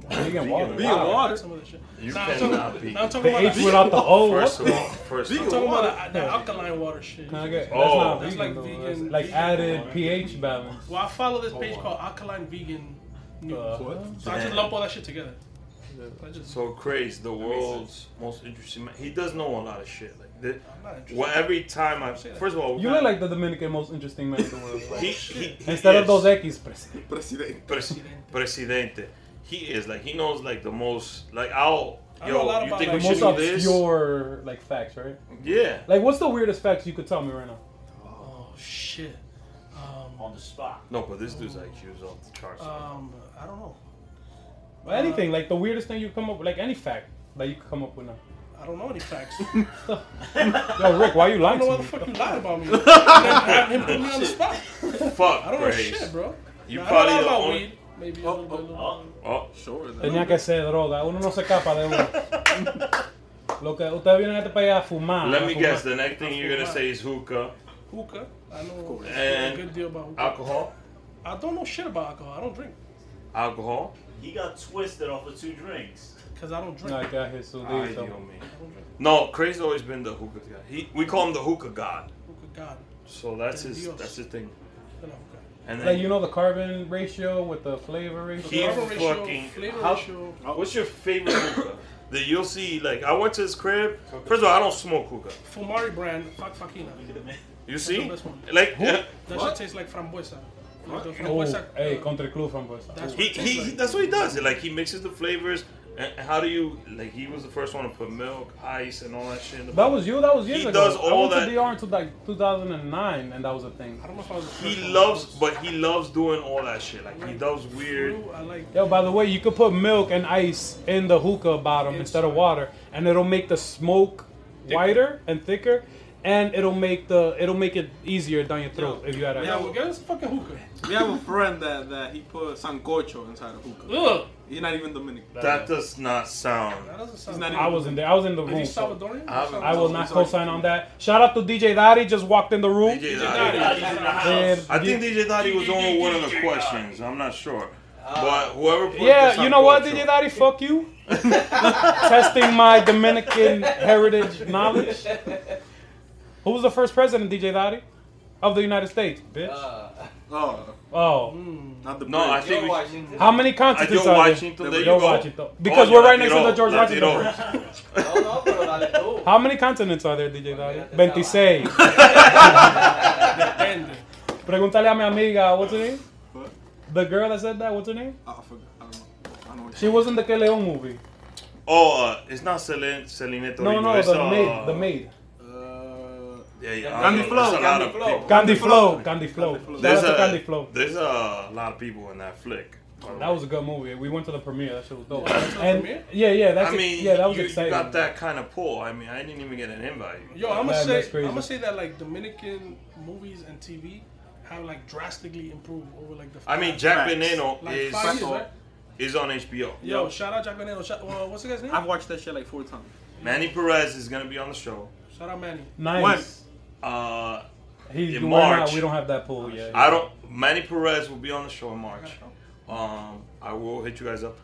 Vegan water. Vegan Wow. water. Some of that shit. You Nah, I'm cannot talking- be. nah, I'm talking The about H the- without the O. First what of all, first I'm of all. talking about the, the alkaline water shit. Can I get- Oh. that's not That's vegan, like though. vegan- That's like vegan added water. pH balance. Well, I follow this page called Alkaline Vegan News. Uh, So I just lump all that shit together. I just, So Craze, the world's most interesting man. He does know a lot of shit. Like, the, well, every time I, first of all, You look like the Dominican most interesting man in the world. he, he, he Instead of is. those X, president. Presidente. Pres- presidente. He is like he knows like the most. Like I'll I know a lot yo, you about, think like, we The should most do this? obscure like facts, right? Yeah. Like, what's the weirdest facts you could tell me right now? oh shit. Um, On the spot. No, but this dude's IQ is off the charts. um, I don't know. Or anything, like the weirdest thing you come up with, like any fact that you could come up with now. I don't know any facts. [LAUGHS] Yo, Rick, why you I lying don't know to why the me? fuck you lied about me. [LAUGHS] And have him put me on the spot. Fuck, I don't know shit, bro. You Nah, probably I know about only. weed. Maybe a oh, little bit. little- Oh, oh Sure. Tenía que ser droga. Uno no se escapa de uno. [LAUGHS] Lo que ustedes vienen a este país a fumar. let me fumar. guess. The next thing you're gonna say is hookah, Hookah. I know And a good deal about hookah. alcohol, I don't know shit about alcohol. I don't drink alcohol. He got twisted off of two drinks. because I don't drink. No, que es Jesús, Ay, dito. Dios mío. No, Crazy always been the hookah guy. He, we call him the hookah god. Hookah God. So that's De his. Dios. That's his thing. You know, hookah. And Like then you know the carbon ratio with the flavor ratio. he Flavor ratio, fucking. flavor how- ratio. What's your favorite hookah? That you'll see, like I went to his crib. First of all, I don't smoke hookah. Fumari brand, Fak Fakina. You see, the best one. like uh, That what? shit tastes like frambuesa. Like the Oh, hey, Country Club from Bosa. That's he, what he, he like. that's what he does. Like he mixes the flavors. And how do you like? He was the first one to put milk, ice, and all that shit. In the That was you. That was years He ago. does I went that. to DR until like 2009, and that was a thing. I don't know if I was the He first one. loves, but he loves doing all that shit. Like he does weird. I like. Yo, by the way, you could put milk and ice in the hookah bottom instead of water, and it'll make the smoke whiter and thicker, and it'll make the it'll make it easier down your throat if you had Yeah, a. well, get us a fucking hookah. We have a friend that, that he put sancocho inside a hookah. Ugh. He's not even Dominican. That does not sound. That doesn't sound not I was in there. I was in the Is room. he so Salvadorian? I- I will not co-sign on that. Shout out to DJ Daddy, just walked in the room. DJ Daddy. Daddy. And I think DJ Daddy was on one of the questions. I'm not sure, but whoever put Yeah, the you know what, sancocho- DJ Daddy? Fuck you. [LAUGHS] Testing my Dominican heritage knowledge. [LAUGHS] Who was the first president, DJ Daddy? Of the United States, bitch. Oh, oh. not the No, I bridge. think we, [LAUGHS] How many continents are there? Washington, there you Yo, go. Washington. Because Oh, we're right next to the George Washington Latino. Bridge. How many continents are there, DJ Daddy? 26. Depende. Pregúntale a mi amiga, what's her name? What? The girl that said that, what's her name? Oh, I forgot. I don't know. I don't know. She was in the Que Leon movie. Oh, uh, it's not Celine, Celine No, Torino. no, it's, the uh, maid. The maid. Uh, Yeah, yeah. Candy uh, Flow, there's a lot Candy of Flow. Gandhi Flow, Candy Flow. Shout There's a, Candy Flow. There's a lot of people in that flick. That was a good movie. We went to the premiere. That shit was dope. the and premiere? yeah, yeah, that's I mean, yeah, that was you, exciting. You got that kind of pull. I mean, I didn't even get an invite. Yo, I'm gonna say I'm gonna say that like Dominican movies and TV have like drastically improved over like the. I mean, Jack Veneno Like is years, right? is on HBO. Yo, shout out Jack Veneno. Shout, well, what's the guy's name? I've watched that shit like four times. Manny Perez is gonna be on the show. Shout out Manny. Nice. Uh, He, in we're not- March. we don't have that pool yet. I don't. Manny Perez will be on the show in March. Um, I will hit you guys up.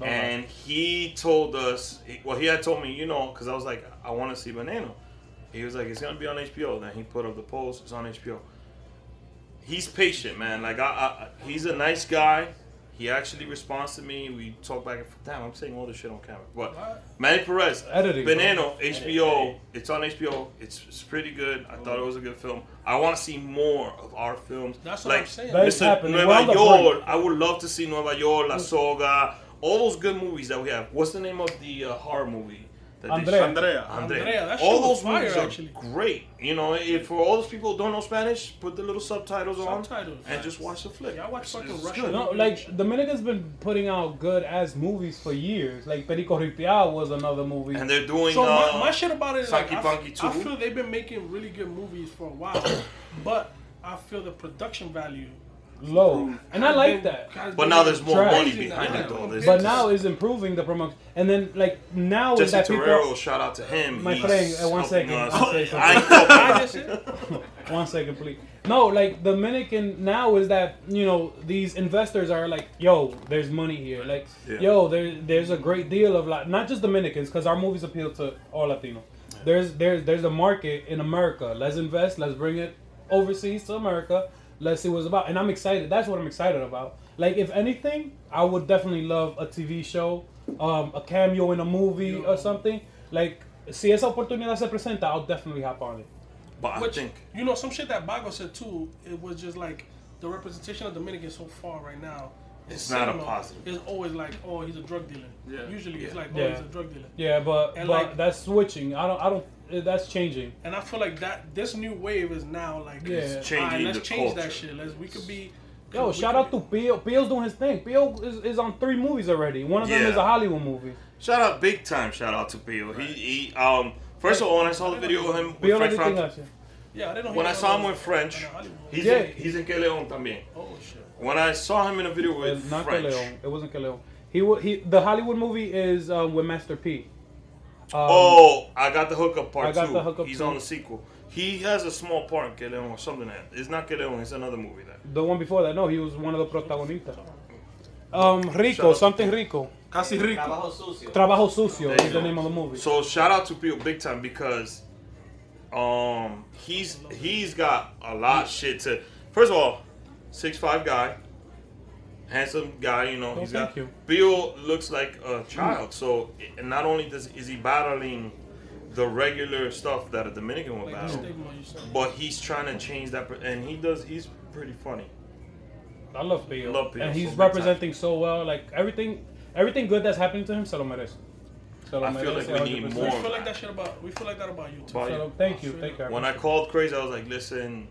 Alright. And he told us, well, he had told me, you know, because I was like, I want to see Veneno. He was like, it's gonna be on HBO. Then he put up the post. It's on HBO. He's patient, man. Like, I, I he's a nice guy. He actually responds to me. We talk back and forth. Damn, I'm saying all this shit on camera. But Manny Perez, Editing, Veneno, bro. HBO. It's on HBO. It's, it's pretty good. I thought it was a good film. I want to see more of our films. That's what like I'm saying. That is Mr. happening. Nueva York. I would love to see Nueva York, La Soga, all those good movies that we have. What's the name of the uh, horror movie? That they Andrea. Andrea. Andrea. Andrea, that all those fire, movies are actually. great. You know, if for all those people who don't know Spanish, put the little subtitles, Subtitles, on and just watch the flick. Yeah, I watch fucking Russian. No, like Dominican's been putting out good ass movies for years. Like Perico Ripiao was another movie. And they're doing. So uh, my, my shit about it is like Funky I, Punky f- I too. feel they've been making really good movies for a while, [COUGHS] but I feel the production value low, and I like that. But now there's more Trash. money behind Yeah, it, though. There's But now is improving the promotion, and then like now is Jesse that people. Torero, shout out to him. My He's friend, uh, one helping second. us. [LAUGHS] I'll say something. I ain't talking. [LAUGHS] One second, please. No, like Dominican now is that you know these investors are like, yo, there's money here. Like, Yeah. yo, there there's a great deal of like not just Dominicans because our movies appeal to all Latino. There's there's there's a market in America. Let's invest. Let's bring it overseas to America. Let's see what it's about. And I'm excited. That's what I'm excited about. Like, if anything, I would definitely love a TV show, um, a cameo in a movie or something. Like, si esa oportunidad se presenta, I'll definitely hop on it. But I think you know, some shit that Bago said too. It was just like the representation of Dominican so far right now. In It's not a cinema positive. Is always like, oh, he's a drug dealer. Yeah. Usually, it's like, oh, Yeah. he's a drug dealer. Yeah, but And, but like- that's switching. I don't I don't. uh, That's changing. And I feel like that this new wave is now like, Yeah. it's changing let's the change culture. that shit. Let's we could be. Yo, we shout out to Bill. Bill's doing his thing. Bill is, is on three movies already. One of them Yeah. is a Hollywood movie. shout out big time. Shout out to Pio. He, he um. First of all, when I saw the video of him with Pio lo French distingue Yeah, I didn't know. when I saw him with French, he's Yeah. in, he's in Que Leon también. Oh shit. When I saw him in a video with It's not French, Leon. It wasn't Leon. He he. The Hollywood movie is um, with Master P. Um, oh, I got the hookup part I got two. the hookup he's too. on the sequel. He has a small part in Que or something. That it's not Que Leon. It's another movie that. The one before that, no, he was one of the protagonistas. Um, Rico, something Rico. Casi rico. Trabajo sucio. Trabajo sucio is the name of the movie. So shout out to Pio big time because um he's he's got a lot of shit to first of all, six five guy, handsome guy, you know, Oh, he's thank got you. Pio looks like a child. Hmm. So and not only does is he battling the regular stuff that a Dominican will Like battle, stigma you said. but he's trying to change that and he does he's pretty funny. I love Pio. Love Pio, and he's big representing so well. Like everything, everything good that's happening to him, se lo merece. I feel like we need 100%. more We feel like that shit about. We feel like that about you too. About So, you. thank you, thank you. When I called crazy, I was like, listen,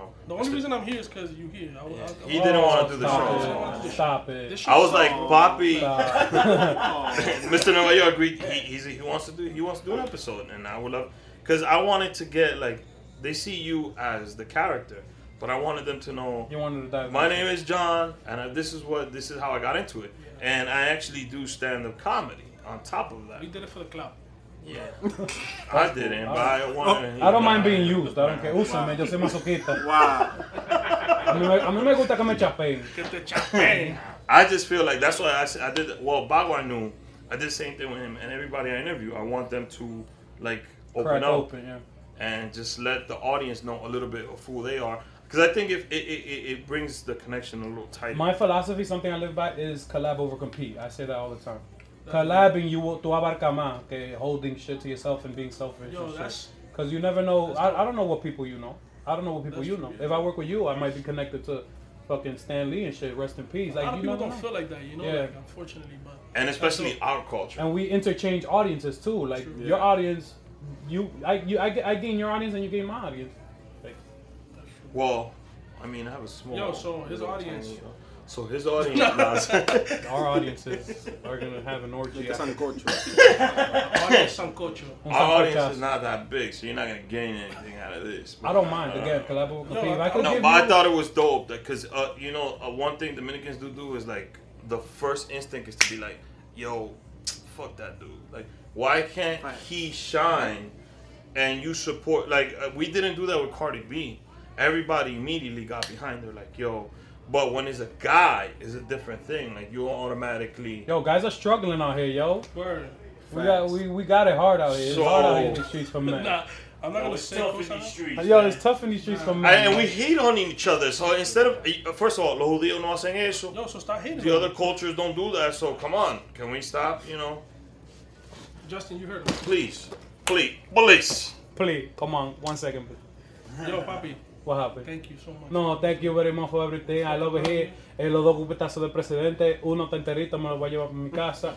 you. The only reason I'm here is because you here. I, Yeah. I, He didn't want to do the show. It. Stop it. I was like. Papi, [LAUGHS] Stop. Mr. Nueva Yol agreed. He, he's, he wants to do he wants to do an episode, and I would love because I wanted to get like they see you as the character, but I wanted them to know you wanted to dive my name is John, and I, this is what this is how I got into it, and I actually do stand up comedy on top of that. We did it for the club. Yeah, [LAUGHS] I didn't, but I oh, wanted. I don't mind being used. I don't care. Úsame, yo soy masoquista. [LAUGHS] Wow. A mí, me, a mí me gusta que me chapeen. Que te chapeen. [LAUGHS] I just feel like that's why I, said- I did. Well, Bago I knew. I did the same thing with him, and everybody I interview, I want them to like open Crack up open, yeah. and just let the audience know a little bit of who they are. Because I think if it, it, it, it brings the connection a little tighter. My philosophy, something I live by, is collab over compete. I say that all the time. Collabing, you will tú abarca más que holding shit to yourself and being selfish. Yo, Because you never know. I, I don't know what people you know. I don't know what people That's you true, know. yeah. If I work with you, I might be connected to fucking Stan Lee and shit. Rest in peace. a Like lot of you people don't know. feel like that, you know. Yeah. Like, unfortunately, but and especially our culture. And we interchange audiences too. Like True. your Yeah. audience you, I, you, I, I gain your audience and you gain my audience. Like, Well, I mean, I have a small. Yo, so his audience- tiny, uh, so his audience. [LAUGHS] our audiences are gonna have an orgy. Like a sancocho. Audience sancocho. Un Our audience is not that big, so you're not gonna gain anything out of this. I don't mind again. Collabo compete. If I could No, give but I thought it was dope because uh, you know uh, one thing Dominicans do do is like the first instinct is to be like, yo, fuck that dude. Like, why can't he shine? And you support like uh, we didn't do that with Cardi B. Everybody immediately got behind her like, yo. But when it's a guy, it's a different thing. Like you automatically. Yo, guys are struggling out here, yo. Word. We got we, we got it hard out here. It's So- hard out here in the streets for men. [LAUGHS] Nah, I'm not Yo, gonna it's say tough in on these it. streets. Yo, man. it's tough in these streets for men. And, and we hate on each other. So instead of uh, first of all, los judíos no hacen eso. Yo, so start hating. The other cultures don't do that. So come on, can we stop? You know, Justin, you heard him. please, please, please. Please, come on, one second, please. Yo, papi. What happened? Thank you so much. No, thank you very much for everything. I love it here. Eh, los dos cupetazos del presidente. Uno está enterito, me lo voy a llevar para mi casa.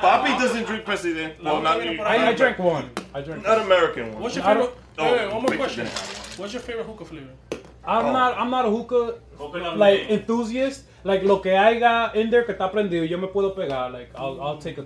Papi doesn't drink president. Well, not, I, I drank one. I drank Not American one. What's your favorite? don't- wait, wait, Oh, one more wait, question. you What's your favorite hookah flavor? I'm Oh. not I'm not a hookah like enthusiast. Like lo que haya in there que está prendido, yo me puedo pegar. Like I'll, I'll take a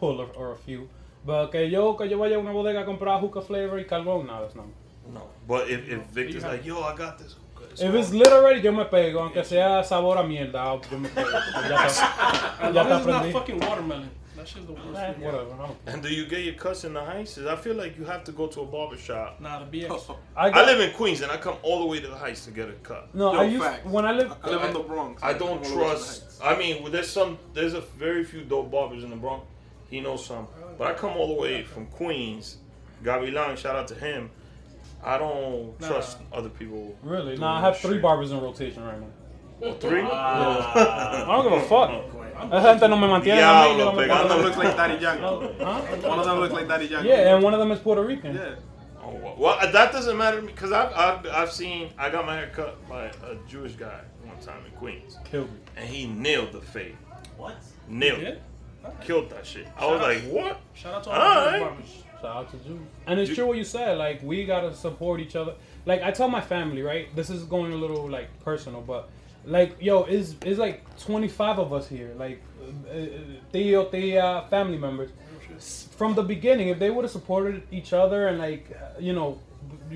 pull or, or a few. But que yo que yo vaya a una bodega a comprar hookah flavor y carbón, no, that's not. No, but if, if Victor's like, yo, I got this. If it's lit already, yo me pego, aunque sea sabor a mierda, yo me pego. Ya está, [LAUGHS] As ya long está as it's not prendido. fucking watermelon. That shit's the worst. Eh, flavor. whatever. I don't- And do you get your cuts in the heights? 'Cause I feel like you have to go to a barber shop. Nah, the BX. I, [LAUGHS] I, got- live in Queens and I come all the way to the heights to get a cut. No, Yo, I used fact. when I lived. I live in the Bronx. I don't all the way to the trust. Heights. I mean, well, there's some. There's a very few dope barbers in the Bronx. He knows some, but I come all the way from Queens. Gavilan, shout out to him. I don't Nah. trust other people. Really? doing Nah, I have three shit. barbers in rotation right now. Oh, three? [LAUGHS] [LAUGHS] I don't give a fuck. Esa gente no me mantiene a mí. yo no Diablo, One of them looks like Daddy Yankee. Huh? One of them looks like Daddy Yankee. Yeah, and one of them is Puerto Rican. Yeah. Oh, well, well, that doesn't matter to me because I've, I've I've seen. I got my hair cut by a Jewish guy one time in Queens, Killed me. and he nailed the fade. What? Nailed Yeah? it. Killed that shit. I was out. like, what? Shout out to all All the right. barbers. Out to Jews. And it's true what you said. Like we gotta support each other. Like I tell my family, right? This is going a little like personal, but like yo, it's it's like 25 of us here. Like uh, uh, tía, family members. From the beginning, if they would have supported each other and like you know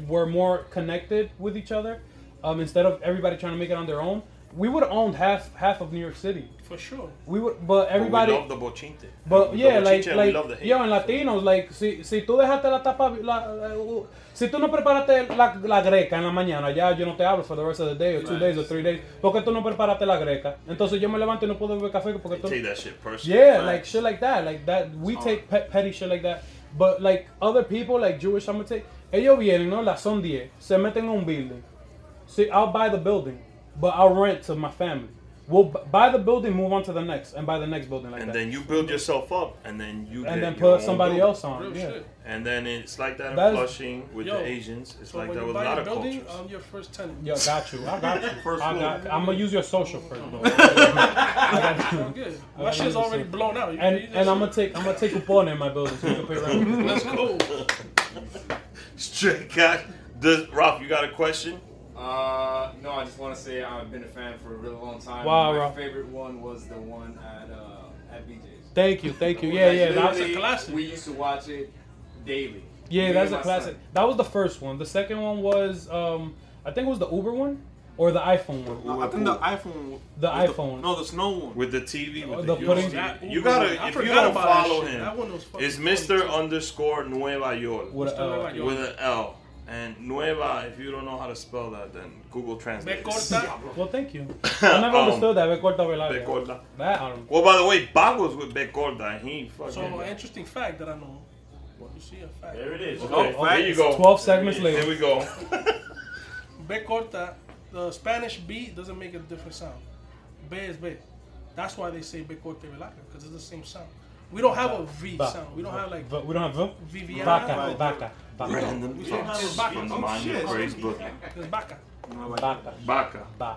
were more connected with each other, um, instead of everybody trying to make it on their own, we would have owned half half of New York City. For sure. We would, but everybody. But we love the bochinte. But We yeah, love like, chicha and like we love the hate. yo, en latinos, like, si, si tú dejaste la tapa, la, la- uh, si tú no preparaste la, la greca en la mañana, ya yo no te hablo for the rest of the day, or two Nice. days, or three days, porque tú no preparaste la greca. Entonces yo me levanto y no puedo beber café porque tú... Take that shit personally. Yeah, like shit like that, like that, we take pe- petty shit like that. But like other people, like Jewish, I'm gonna take, ellos vienen, ¿no? Las son 10, se meten en un building. See, I'll buy the building, but I'll rent to my family. We'll buy the building, move on to the next, and buy the next building like and that. then you build yourself up, and then you And get then put own somebody building. else on, Real yeah. shit. And then it's like that in That is- Flushing with Yo, the Asians. It's So like when that with a lot your of building, cultures. I'm your first tenant. Yo, got you. I got you. [LAUGHS] first I got, I'm gonna use your social first. though. [LAUGHS] Sound good. [LAUGHS] My shit's already your- blown out. You And can use and I'm gonna take I'm gonna take coupon in my building so you can pay rent. Let's go. Straight cash. Does Ralph? You got a question? Uh, no, I just want to say I've been a fan for a really long time. Wow, My Ralph. favorite one was the one at uh, at BJ's. Thank you, thank you. [LAUGHS] Yeah, yeah, that's literally, a classic. We used to watch it daily. yeah, Me that's a classic. son. That was the first one. The second one was um I think it was the Uber one or the iPhone one. No, I think the iPhone. The was iPhone. no, the snow one. With the TV, with Oh, the, the pudding- You gotta. I if you forgot don't follow him, That one was it's Mr. underscore Nueva Yol With a Mr. L. Nueva Yol. with an L. And Nueva, if you don't know how to spell that, then Google Translate. Me corta. Well, thank you. [LAUGHS] I never Um, understood that. Be corta velar. Be corta. That I don't. Well, by the way, Bob was with Becorda, and he fucking. So, an interesting fact that I know. You see a fact. There it is. Okay, Oh, there you go. Twelve segments later. There we go. B [LAUGHS] corta, the Spanish B doesn't make a different sound. B is B. That's why they say B corta velaca, because it's the same sound. We don't have a V Ba- sound. We don't have like V- we don't have V. Viviana. Vaca, vaca, vaca, Random thoughts it's Baca. the Oh, mind shit. of Grace Boogie. It's Baca. vaca, Baca. ba,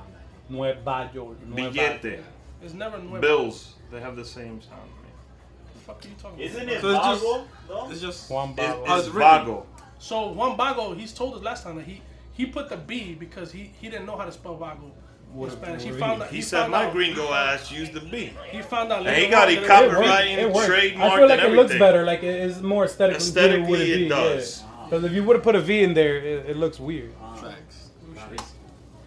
Nueva York. Billete. It's never Nueva. Bills. They have the same sound. What the fuck are you talking about? Isn't about? it So it's just- Vago? though? It's just Juan Bago. Oh, it's it's written. Vago. So Juan Bago, he's told us last time that he he put the B because he he didn't know how to spell Vago in What Spanish. He found out. He said found my out- gringo ass used the B. He found out. And he got on it that copyrighted. works. And works. trademarked I feel like and it looks better. Like it is more aesthetically, Aesthetically, good with a it V, does. Because if you would have put a V in there, it, it looks weird. Facts.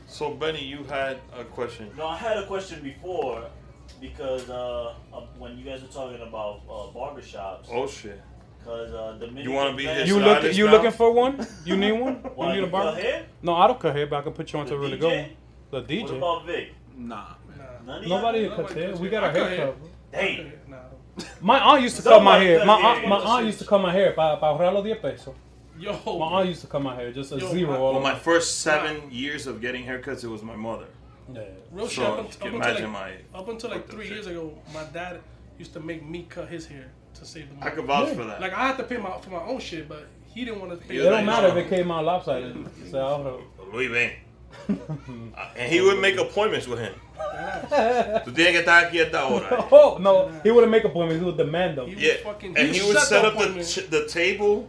So Benny, you had a question. No, I had a question before because uh, uh, when you guys were talking about uh, barbershops, Oh shit. because uh, Dominican You wanna be men- his You look, you now? looking for one? [LAUGHS] You need one? Why, you need a you barber? No, I don't cut hair, but I can put you onto The a really DJ? good one. The What DJ. about Vic? Nah. None of Nobody y'all? cuts hair. cuts We got our I cut hair hair. cut. Damn. Nah. My aunt used to cut my Somebody hair. cut My hair. aunt, my aunt used to cut my hair para pa ahorrar los 10 pesos. Yo, My aunt used to cut my hair, just a Yo, zero my- all Well, my first seven years of getting haircuts, it was my mother. Yeah. real So, shit. Up, you un- up can until imagine like, my up until like fucked up three shit. years ago, my dad used to make me cut his hair to save the money. I money. could vouch Yeah. for that. Like I had to pay my for my own shit, but he didn't want to pay. It don't like, matter if it came out lopsided. So, ahorro. Luis, ven. [LAUGHS] Uh, and he would make appointments with him. Tú tienes que estar aquí esta hora. Oh, [LAUGHS] no. He wouldn't make appointments. He would demand them. He Yeah, would and he he would set set up the appointment. the table,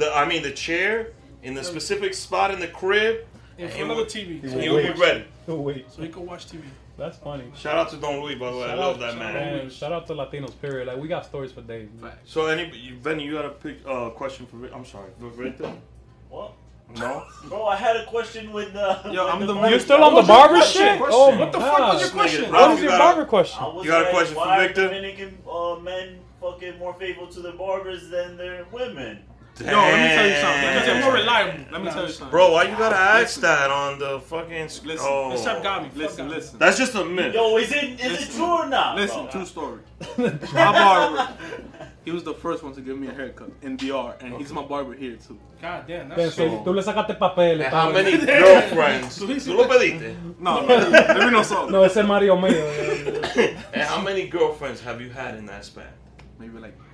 the I mean the chair in the specific spot in the crib. in and he front of the TV, He so would He he, would wait. be ready. Oh, wait. so he could watch TV. That's funny. Shout out to Don Luis, by the way. I Shout love out- that shout man. Man, shout out to Latinos, period. Like, we got stories for days. man. So, any you, Benny, you got a pick uh, question for? Vic- I'm sorry, for Victor? What? No. Bro, I had a question with uh, Yo, with I'm the barber man- You're still on the barber question? shit? Question. Oh, What the fuck was your question? Nigga, What Ralph, is you your got a- barber question? You got a question for why are Victor? Dominican uh, men fucking more faithful to their barbers than their women? Yo, let me tell you something. Because they're more reliable. Let me Nah, tell you something. Bro, why you gotta ask that on the fucking? sc- Listen, oh. Except Gabi. Fuck Listen, Gabi. listen. That's just a myth. Yo, is it is it true or not? Listen, bro? true story. [LAUGHS] My barber, he was the first one to give me a haircut in DR, and he's my barber here too. God damn, that's so so. tú le sacaste papeles. And how many girlfriends? [LAUGHS] ¿Tú lo pediste? No, let me know something. No, ese es Mario mío. [LAUGHS] And how many girlfriends have you had in that span? Maybe like two, three.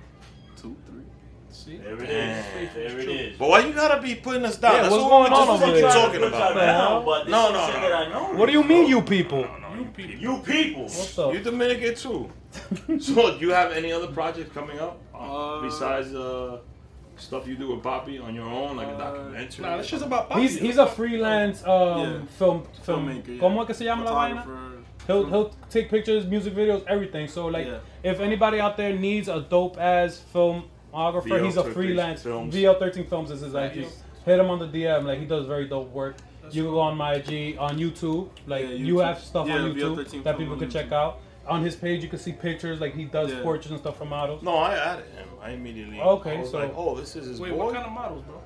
See? There it Damn. is. There it is. But why you gotta be putting us down? Yeah, That's what's what going on just over fucking there? talking Put y'all about. down, but No, no, no. that I know. What do you mean, you people? You people. You people. What's up? You Dominican too. [LAUGHS] so, do you have any other projects coming up Uh, besides uh, stuff you do with Papi on your own, like a documentary? Nah, this shit's about Papi. He's he's a freelance um, Yeah. film film. Filmmaker, yeah. ¿Cómo es que se llama la vaina? He'll he'll take pictures, music videos, everything. So like, Yeah. if anybody out there needs a dope ass filmographer, he's a VL13 freelance. Films. VL13 Films is his IG. Hit him on the DM. Like he does very dope work. you can go on my IG on YouTube. Like Yeah, you have stuff Yeah, on YouTube that people on can check out. On his page, you can see pictures. Like he does Yeah. portraits and stuff for models. No, I added him. I immediately. Okay, I was so- like, oh, this is his Wait, boy. what kind of models, bro?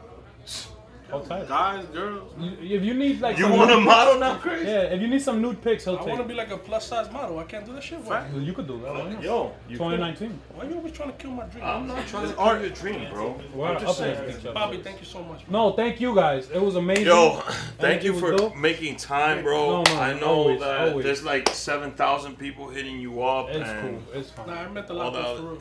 [LAUGHS] All types. Guys, girls. You- If you need like You some want a nude model pics- now, Chris? Yeah, if you need some nude pics, he'll I take. want to be like a plus size model. I can't do that shit. Why? You could do that. Why? Yo, you 2019. Why are you always trying to kill my dream? I'm not trying It's to art. kill your dream, bro. We're I'm just against saying. Bobby, thank you so much. Man. No, thank you guys. It was amazing. Yo, [LAUGHS] thank you for dope. making time, bro. No, no, I know always, that always. there's like 7,000 people hitting you up. It's and cool. It's fine. Nah, I meant a lot the though, for real.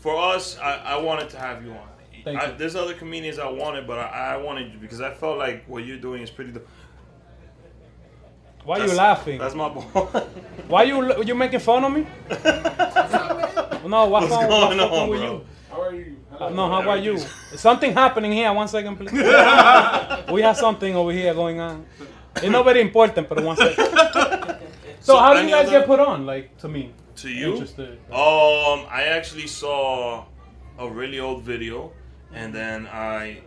for us, I, I wanted to have you on. Thank I, you. There's other comedians I wanted, but I, I wanted you because I felt like what you're doing is pretty. dope. Why That's- you laughing? That's my boy. [LAUGHS] Why you you making fun of me? [LAUGHS] no, why What's why going fucking on, with bro? you? How are you? Uh, no, how about you? Something happening here. One second, please. [LAUGHS] we have something over here going on. It's not very important, but one second. So, So how do you guys other- get put on? Like to me, To you? Interested. Um, I actually saw a really old video, and then I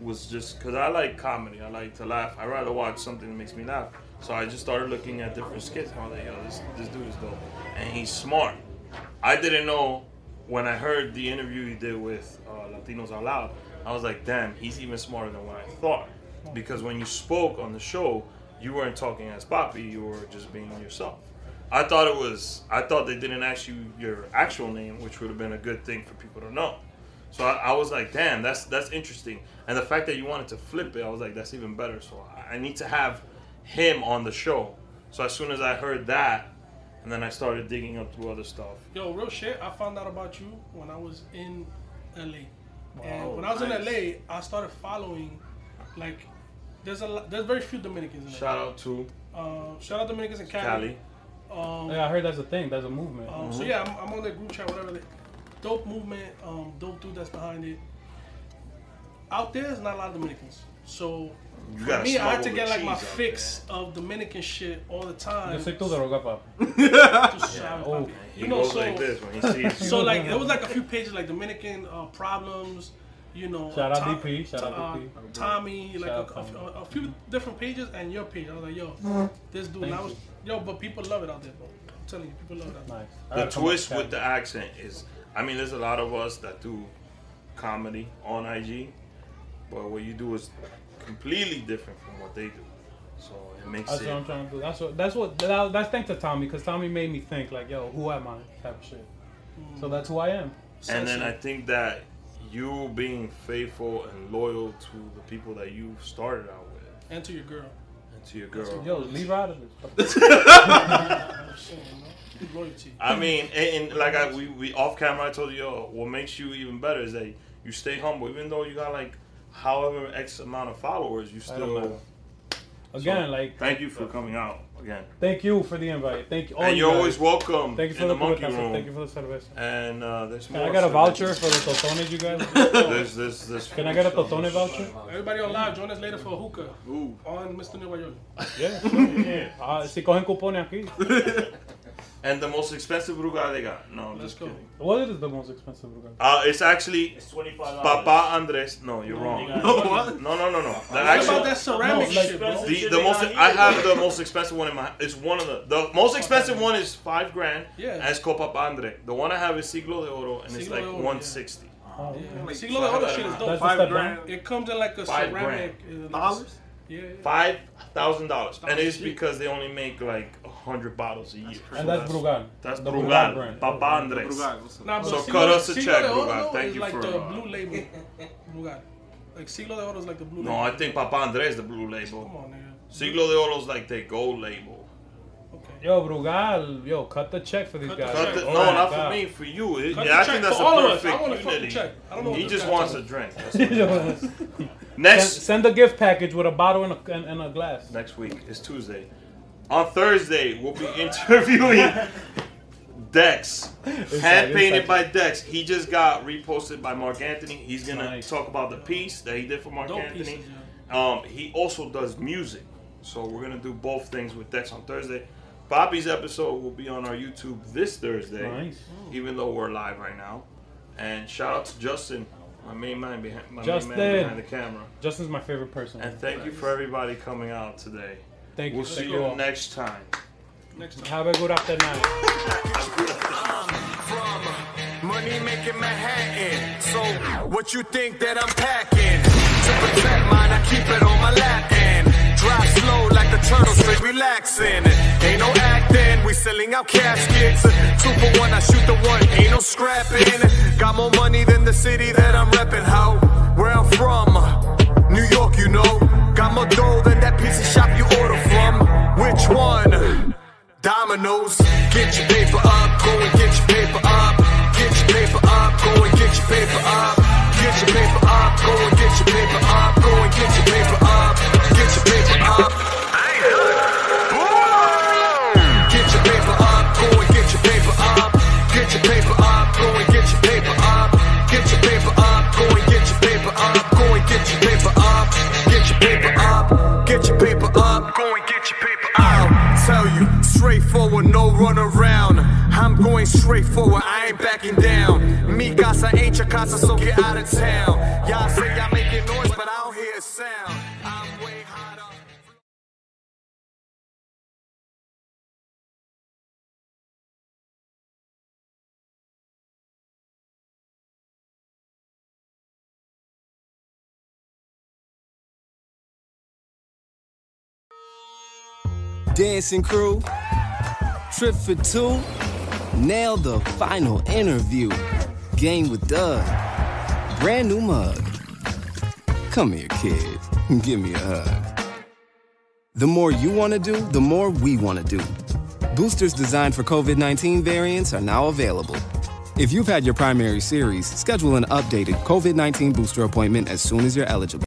was just because I like comedy. I like to laugh. I rather watch something that makes me laugh. So I just started looking at different skits. I was like, yo, this this dude is dope, and he's smart. I didn't know when I heard the interview you did with uh, Latinos Out Loud. I was like, damn, he's even smarter than what I thought. Because when you spoke on the show, you weren't talking as Papi. You were just being yourself. I thought it was. I thought they didn't ask you your actual name, which would have been a good thing for people to know. So I, I was like, damn, that's that's interesting. And the fact that you wanted to flip it, I was like, that's even better. So I, I need to have him on the show. So as soon as I heard that, and then I started digging up through other stuff. Yo, real shit. I found out about you when I was in LA. and Wow, when I was nice. in LA, I started following, like, there's a lot, there's very few Dominicans in LA. Shout out to Uh, shout out Dominicans in Cali. Cali. Um, yeah, I heard that's a thing. That's a movement. um, So yeah, I'm, I'm on the group chat, whatever. They, dope movement, um, dope dude that's behind it. Out there, there's not a lot of Dominicans, so You for me, I had to get like my cheese out fix of Dominican shit all the time. Yo soy tu droga, papi. Tú sabes, oh. You know, so, like this when he sees you. so like there was like a few pages like Dominican uh, problems, you know. Shout out Tom- DP, shout out DP. Tommy, like Shout a, out a- a few different pages and your page. I was like, yo, this dude. And I Thank was, yo, but people love it out there, bro. I'm telling you, people love it out there. The twist with the accent is, I mean, there's a lot of us that do comedy on IG, but what you do is completely different from what they do. So it makes That's it. what I'm trying to do. That's what. That's what. That, that's thanks to Tommy, because Tommy made me think like, yo, who am I? Type of shit. So that's who I am. And then I think that you being faithful and loyal to the people that you started out with And to your girl. and to your girl. Yo, leave her out of this. [LAUGHS] Oh, I'm saying, you know, Loyalty. I mean, and, and like I, we, we off camera, I told you, yo, what makes you even better is that you stay humble, even though you got like however X amount of followers, you still. know. Again, So, like- thank you for coming out again. Thank you for the invite. Thank you. all and you you're guys. always welcome Thank you for in the, the monkey purpose. room. Thank you for the cerveza. And uh, there's Can. I get a voucher for the totones, you guys? [LAUGHS] there's, there's, there's Can I get a totone voucher? Everybody on live, join us later for a hookah on Mr. Nueva Yol. Yeah. [LAUGHS] yeah. Ah, si cogen cupones aquí. [LAUGHS] And the most expensive Brugal they got. No, I'm just kidding. What is the most expensive burger? Uh, it's actually It's $25. Papa Andres. No, you're wrong. they [LAUGHS] No, what? No, no, no, no. The What actual, about that ceramic No, like- shit, bro? the, the most. I have the most expensive one in my. It's one of the. The most expensive one is five grand. Yeah. And it's called Papa Andre. The one I have is Siglo de Oro, and it's Siglo like de Oro, yeah. 160. Oh, okay. Yeah. Siglo de Oro shit is dope. That's Five the step grand. It comes in like a Five ceramic. uh, Dollars? Yeah, yeah. Five thousand dollars, and it's because they only make like a hundred bottles a year. And that's Brugal. That's The Brugal. Brugal brand. Papa Andres. Brugal. Nah, So Siglo- cut us a Siglo check, Brugal. though, Thank is you like for, the uh, blue label. [LAUGHS] Brugal. Like Siglo de Oro is like the blue No, label. I think Papa Andres the blue label. Come on, nigga. Siglo de Oro is like the gold label. Okay. Yo, Brugal, yo, cut the check for these Cut guys. Cut the- Oh no, my not God. for me, for you. It- yeah, I think that's a all of us. I perfect want a fucking unity. check. I don't know what [LAUGHS] He just [LAUGHS] wants a drink. That's Yo, what it is. send, next send a gift package with a bottle and a, and, and a glass. next week is Tuesday. On Thursday, we'll be [LAUGHS] interviewing Dex, hand painted by Dex. He just got reposted by Marc Anthony. He's gonna Nice. talk about the piece that he did for Mark Dope Anthony. pieces, Um, he also does music, so we're gonna do both things with Dex on Thursday. Bobby's episode will be on our YouTube this Thursday, Nice. even though we're live right now. And shout out to Justin, my main man behind my Justin. main man behind the camera. Justin's my favorite person. And thank you for everybody coming out today. Thank you. We'll see you you all. next time. Next time. Have a good afternoon. from money making Manhattan. So what you think that I'm packing? To protect mine, I keep it on my lap turtle, straight relaxing. Ain't no acting, we selling out caskets. Two for one, I shoot the one, ain't no scrapping. Got more money than the city that I'm repping. How? Where I'm from, New York, you know. Got more dough than that pizza shop you order from. Which one? Dominoes, get your paper up, go and get your paper up. Get your paper up, go and get your paper up. Get your paper up, go and get your paper up. Go and get your paper up. Get your paper up. Your paper up, go and get your paper up. Get your paper up, go and get your paper up. Go and get your paper up. Get your paper up. Get your paper up. Go and get your paper up. I'll tell you, straightforward, no run around. I'm going straight forward, I ain't backing down. Mi casa ain't your casa, so get out of town. Y'all say y'all making noise, but I don't hear a sound. Dancing crew, trip for two, nail the final interview. Game with Doug, brand new mug. Come here, kid, [LAUGHS] give me a hug. The more you want to do, the more we want to do. Boosters designed for COVID 19 variants are now available. If you've had your primary series, schedule an updated COVID 19 booster appointment as soon as you're eligible.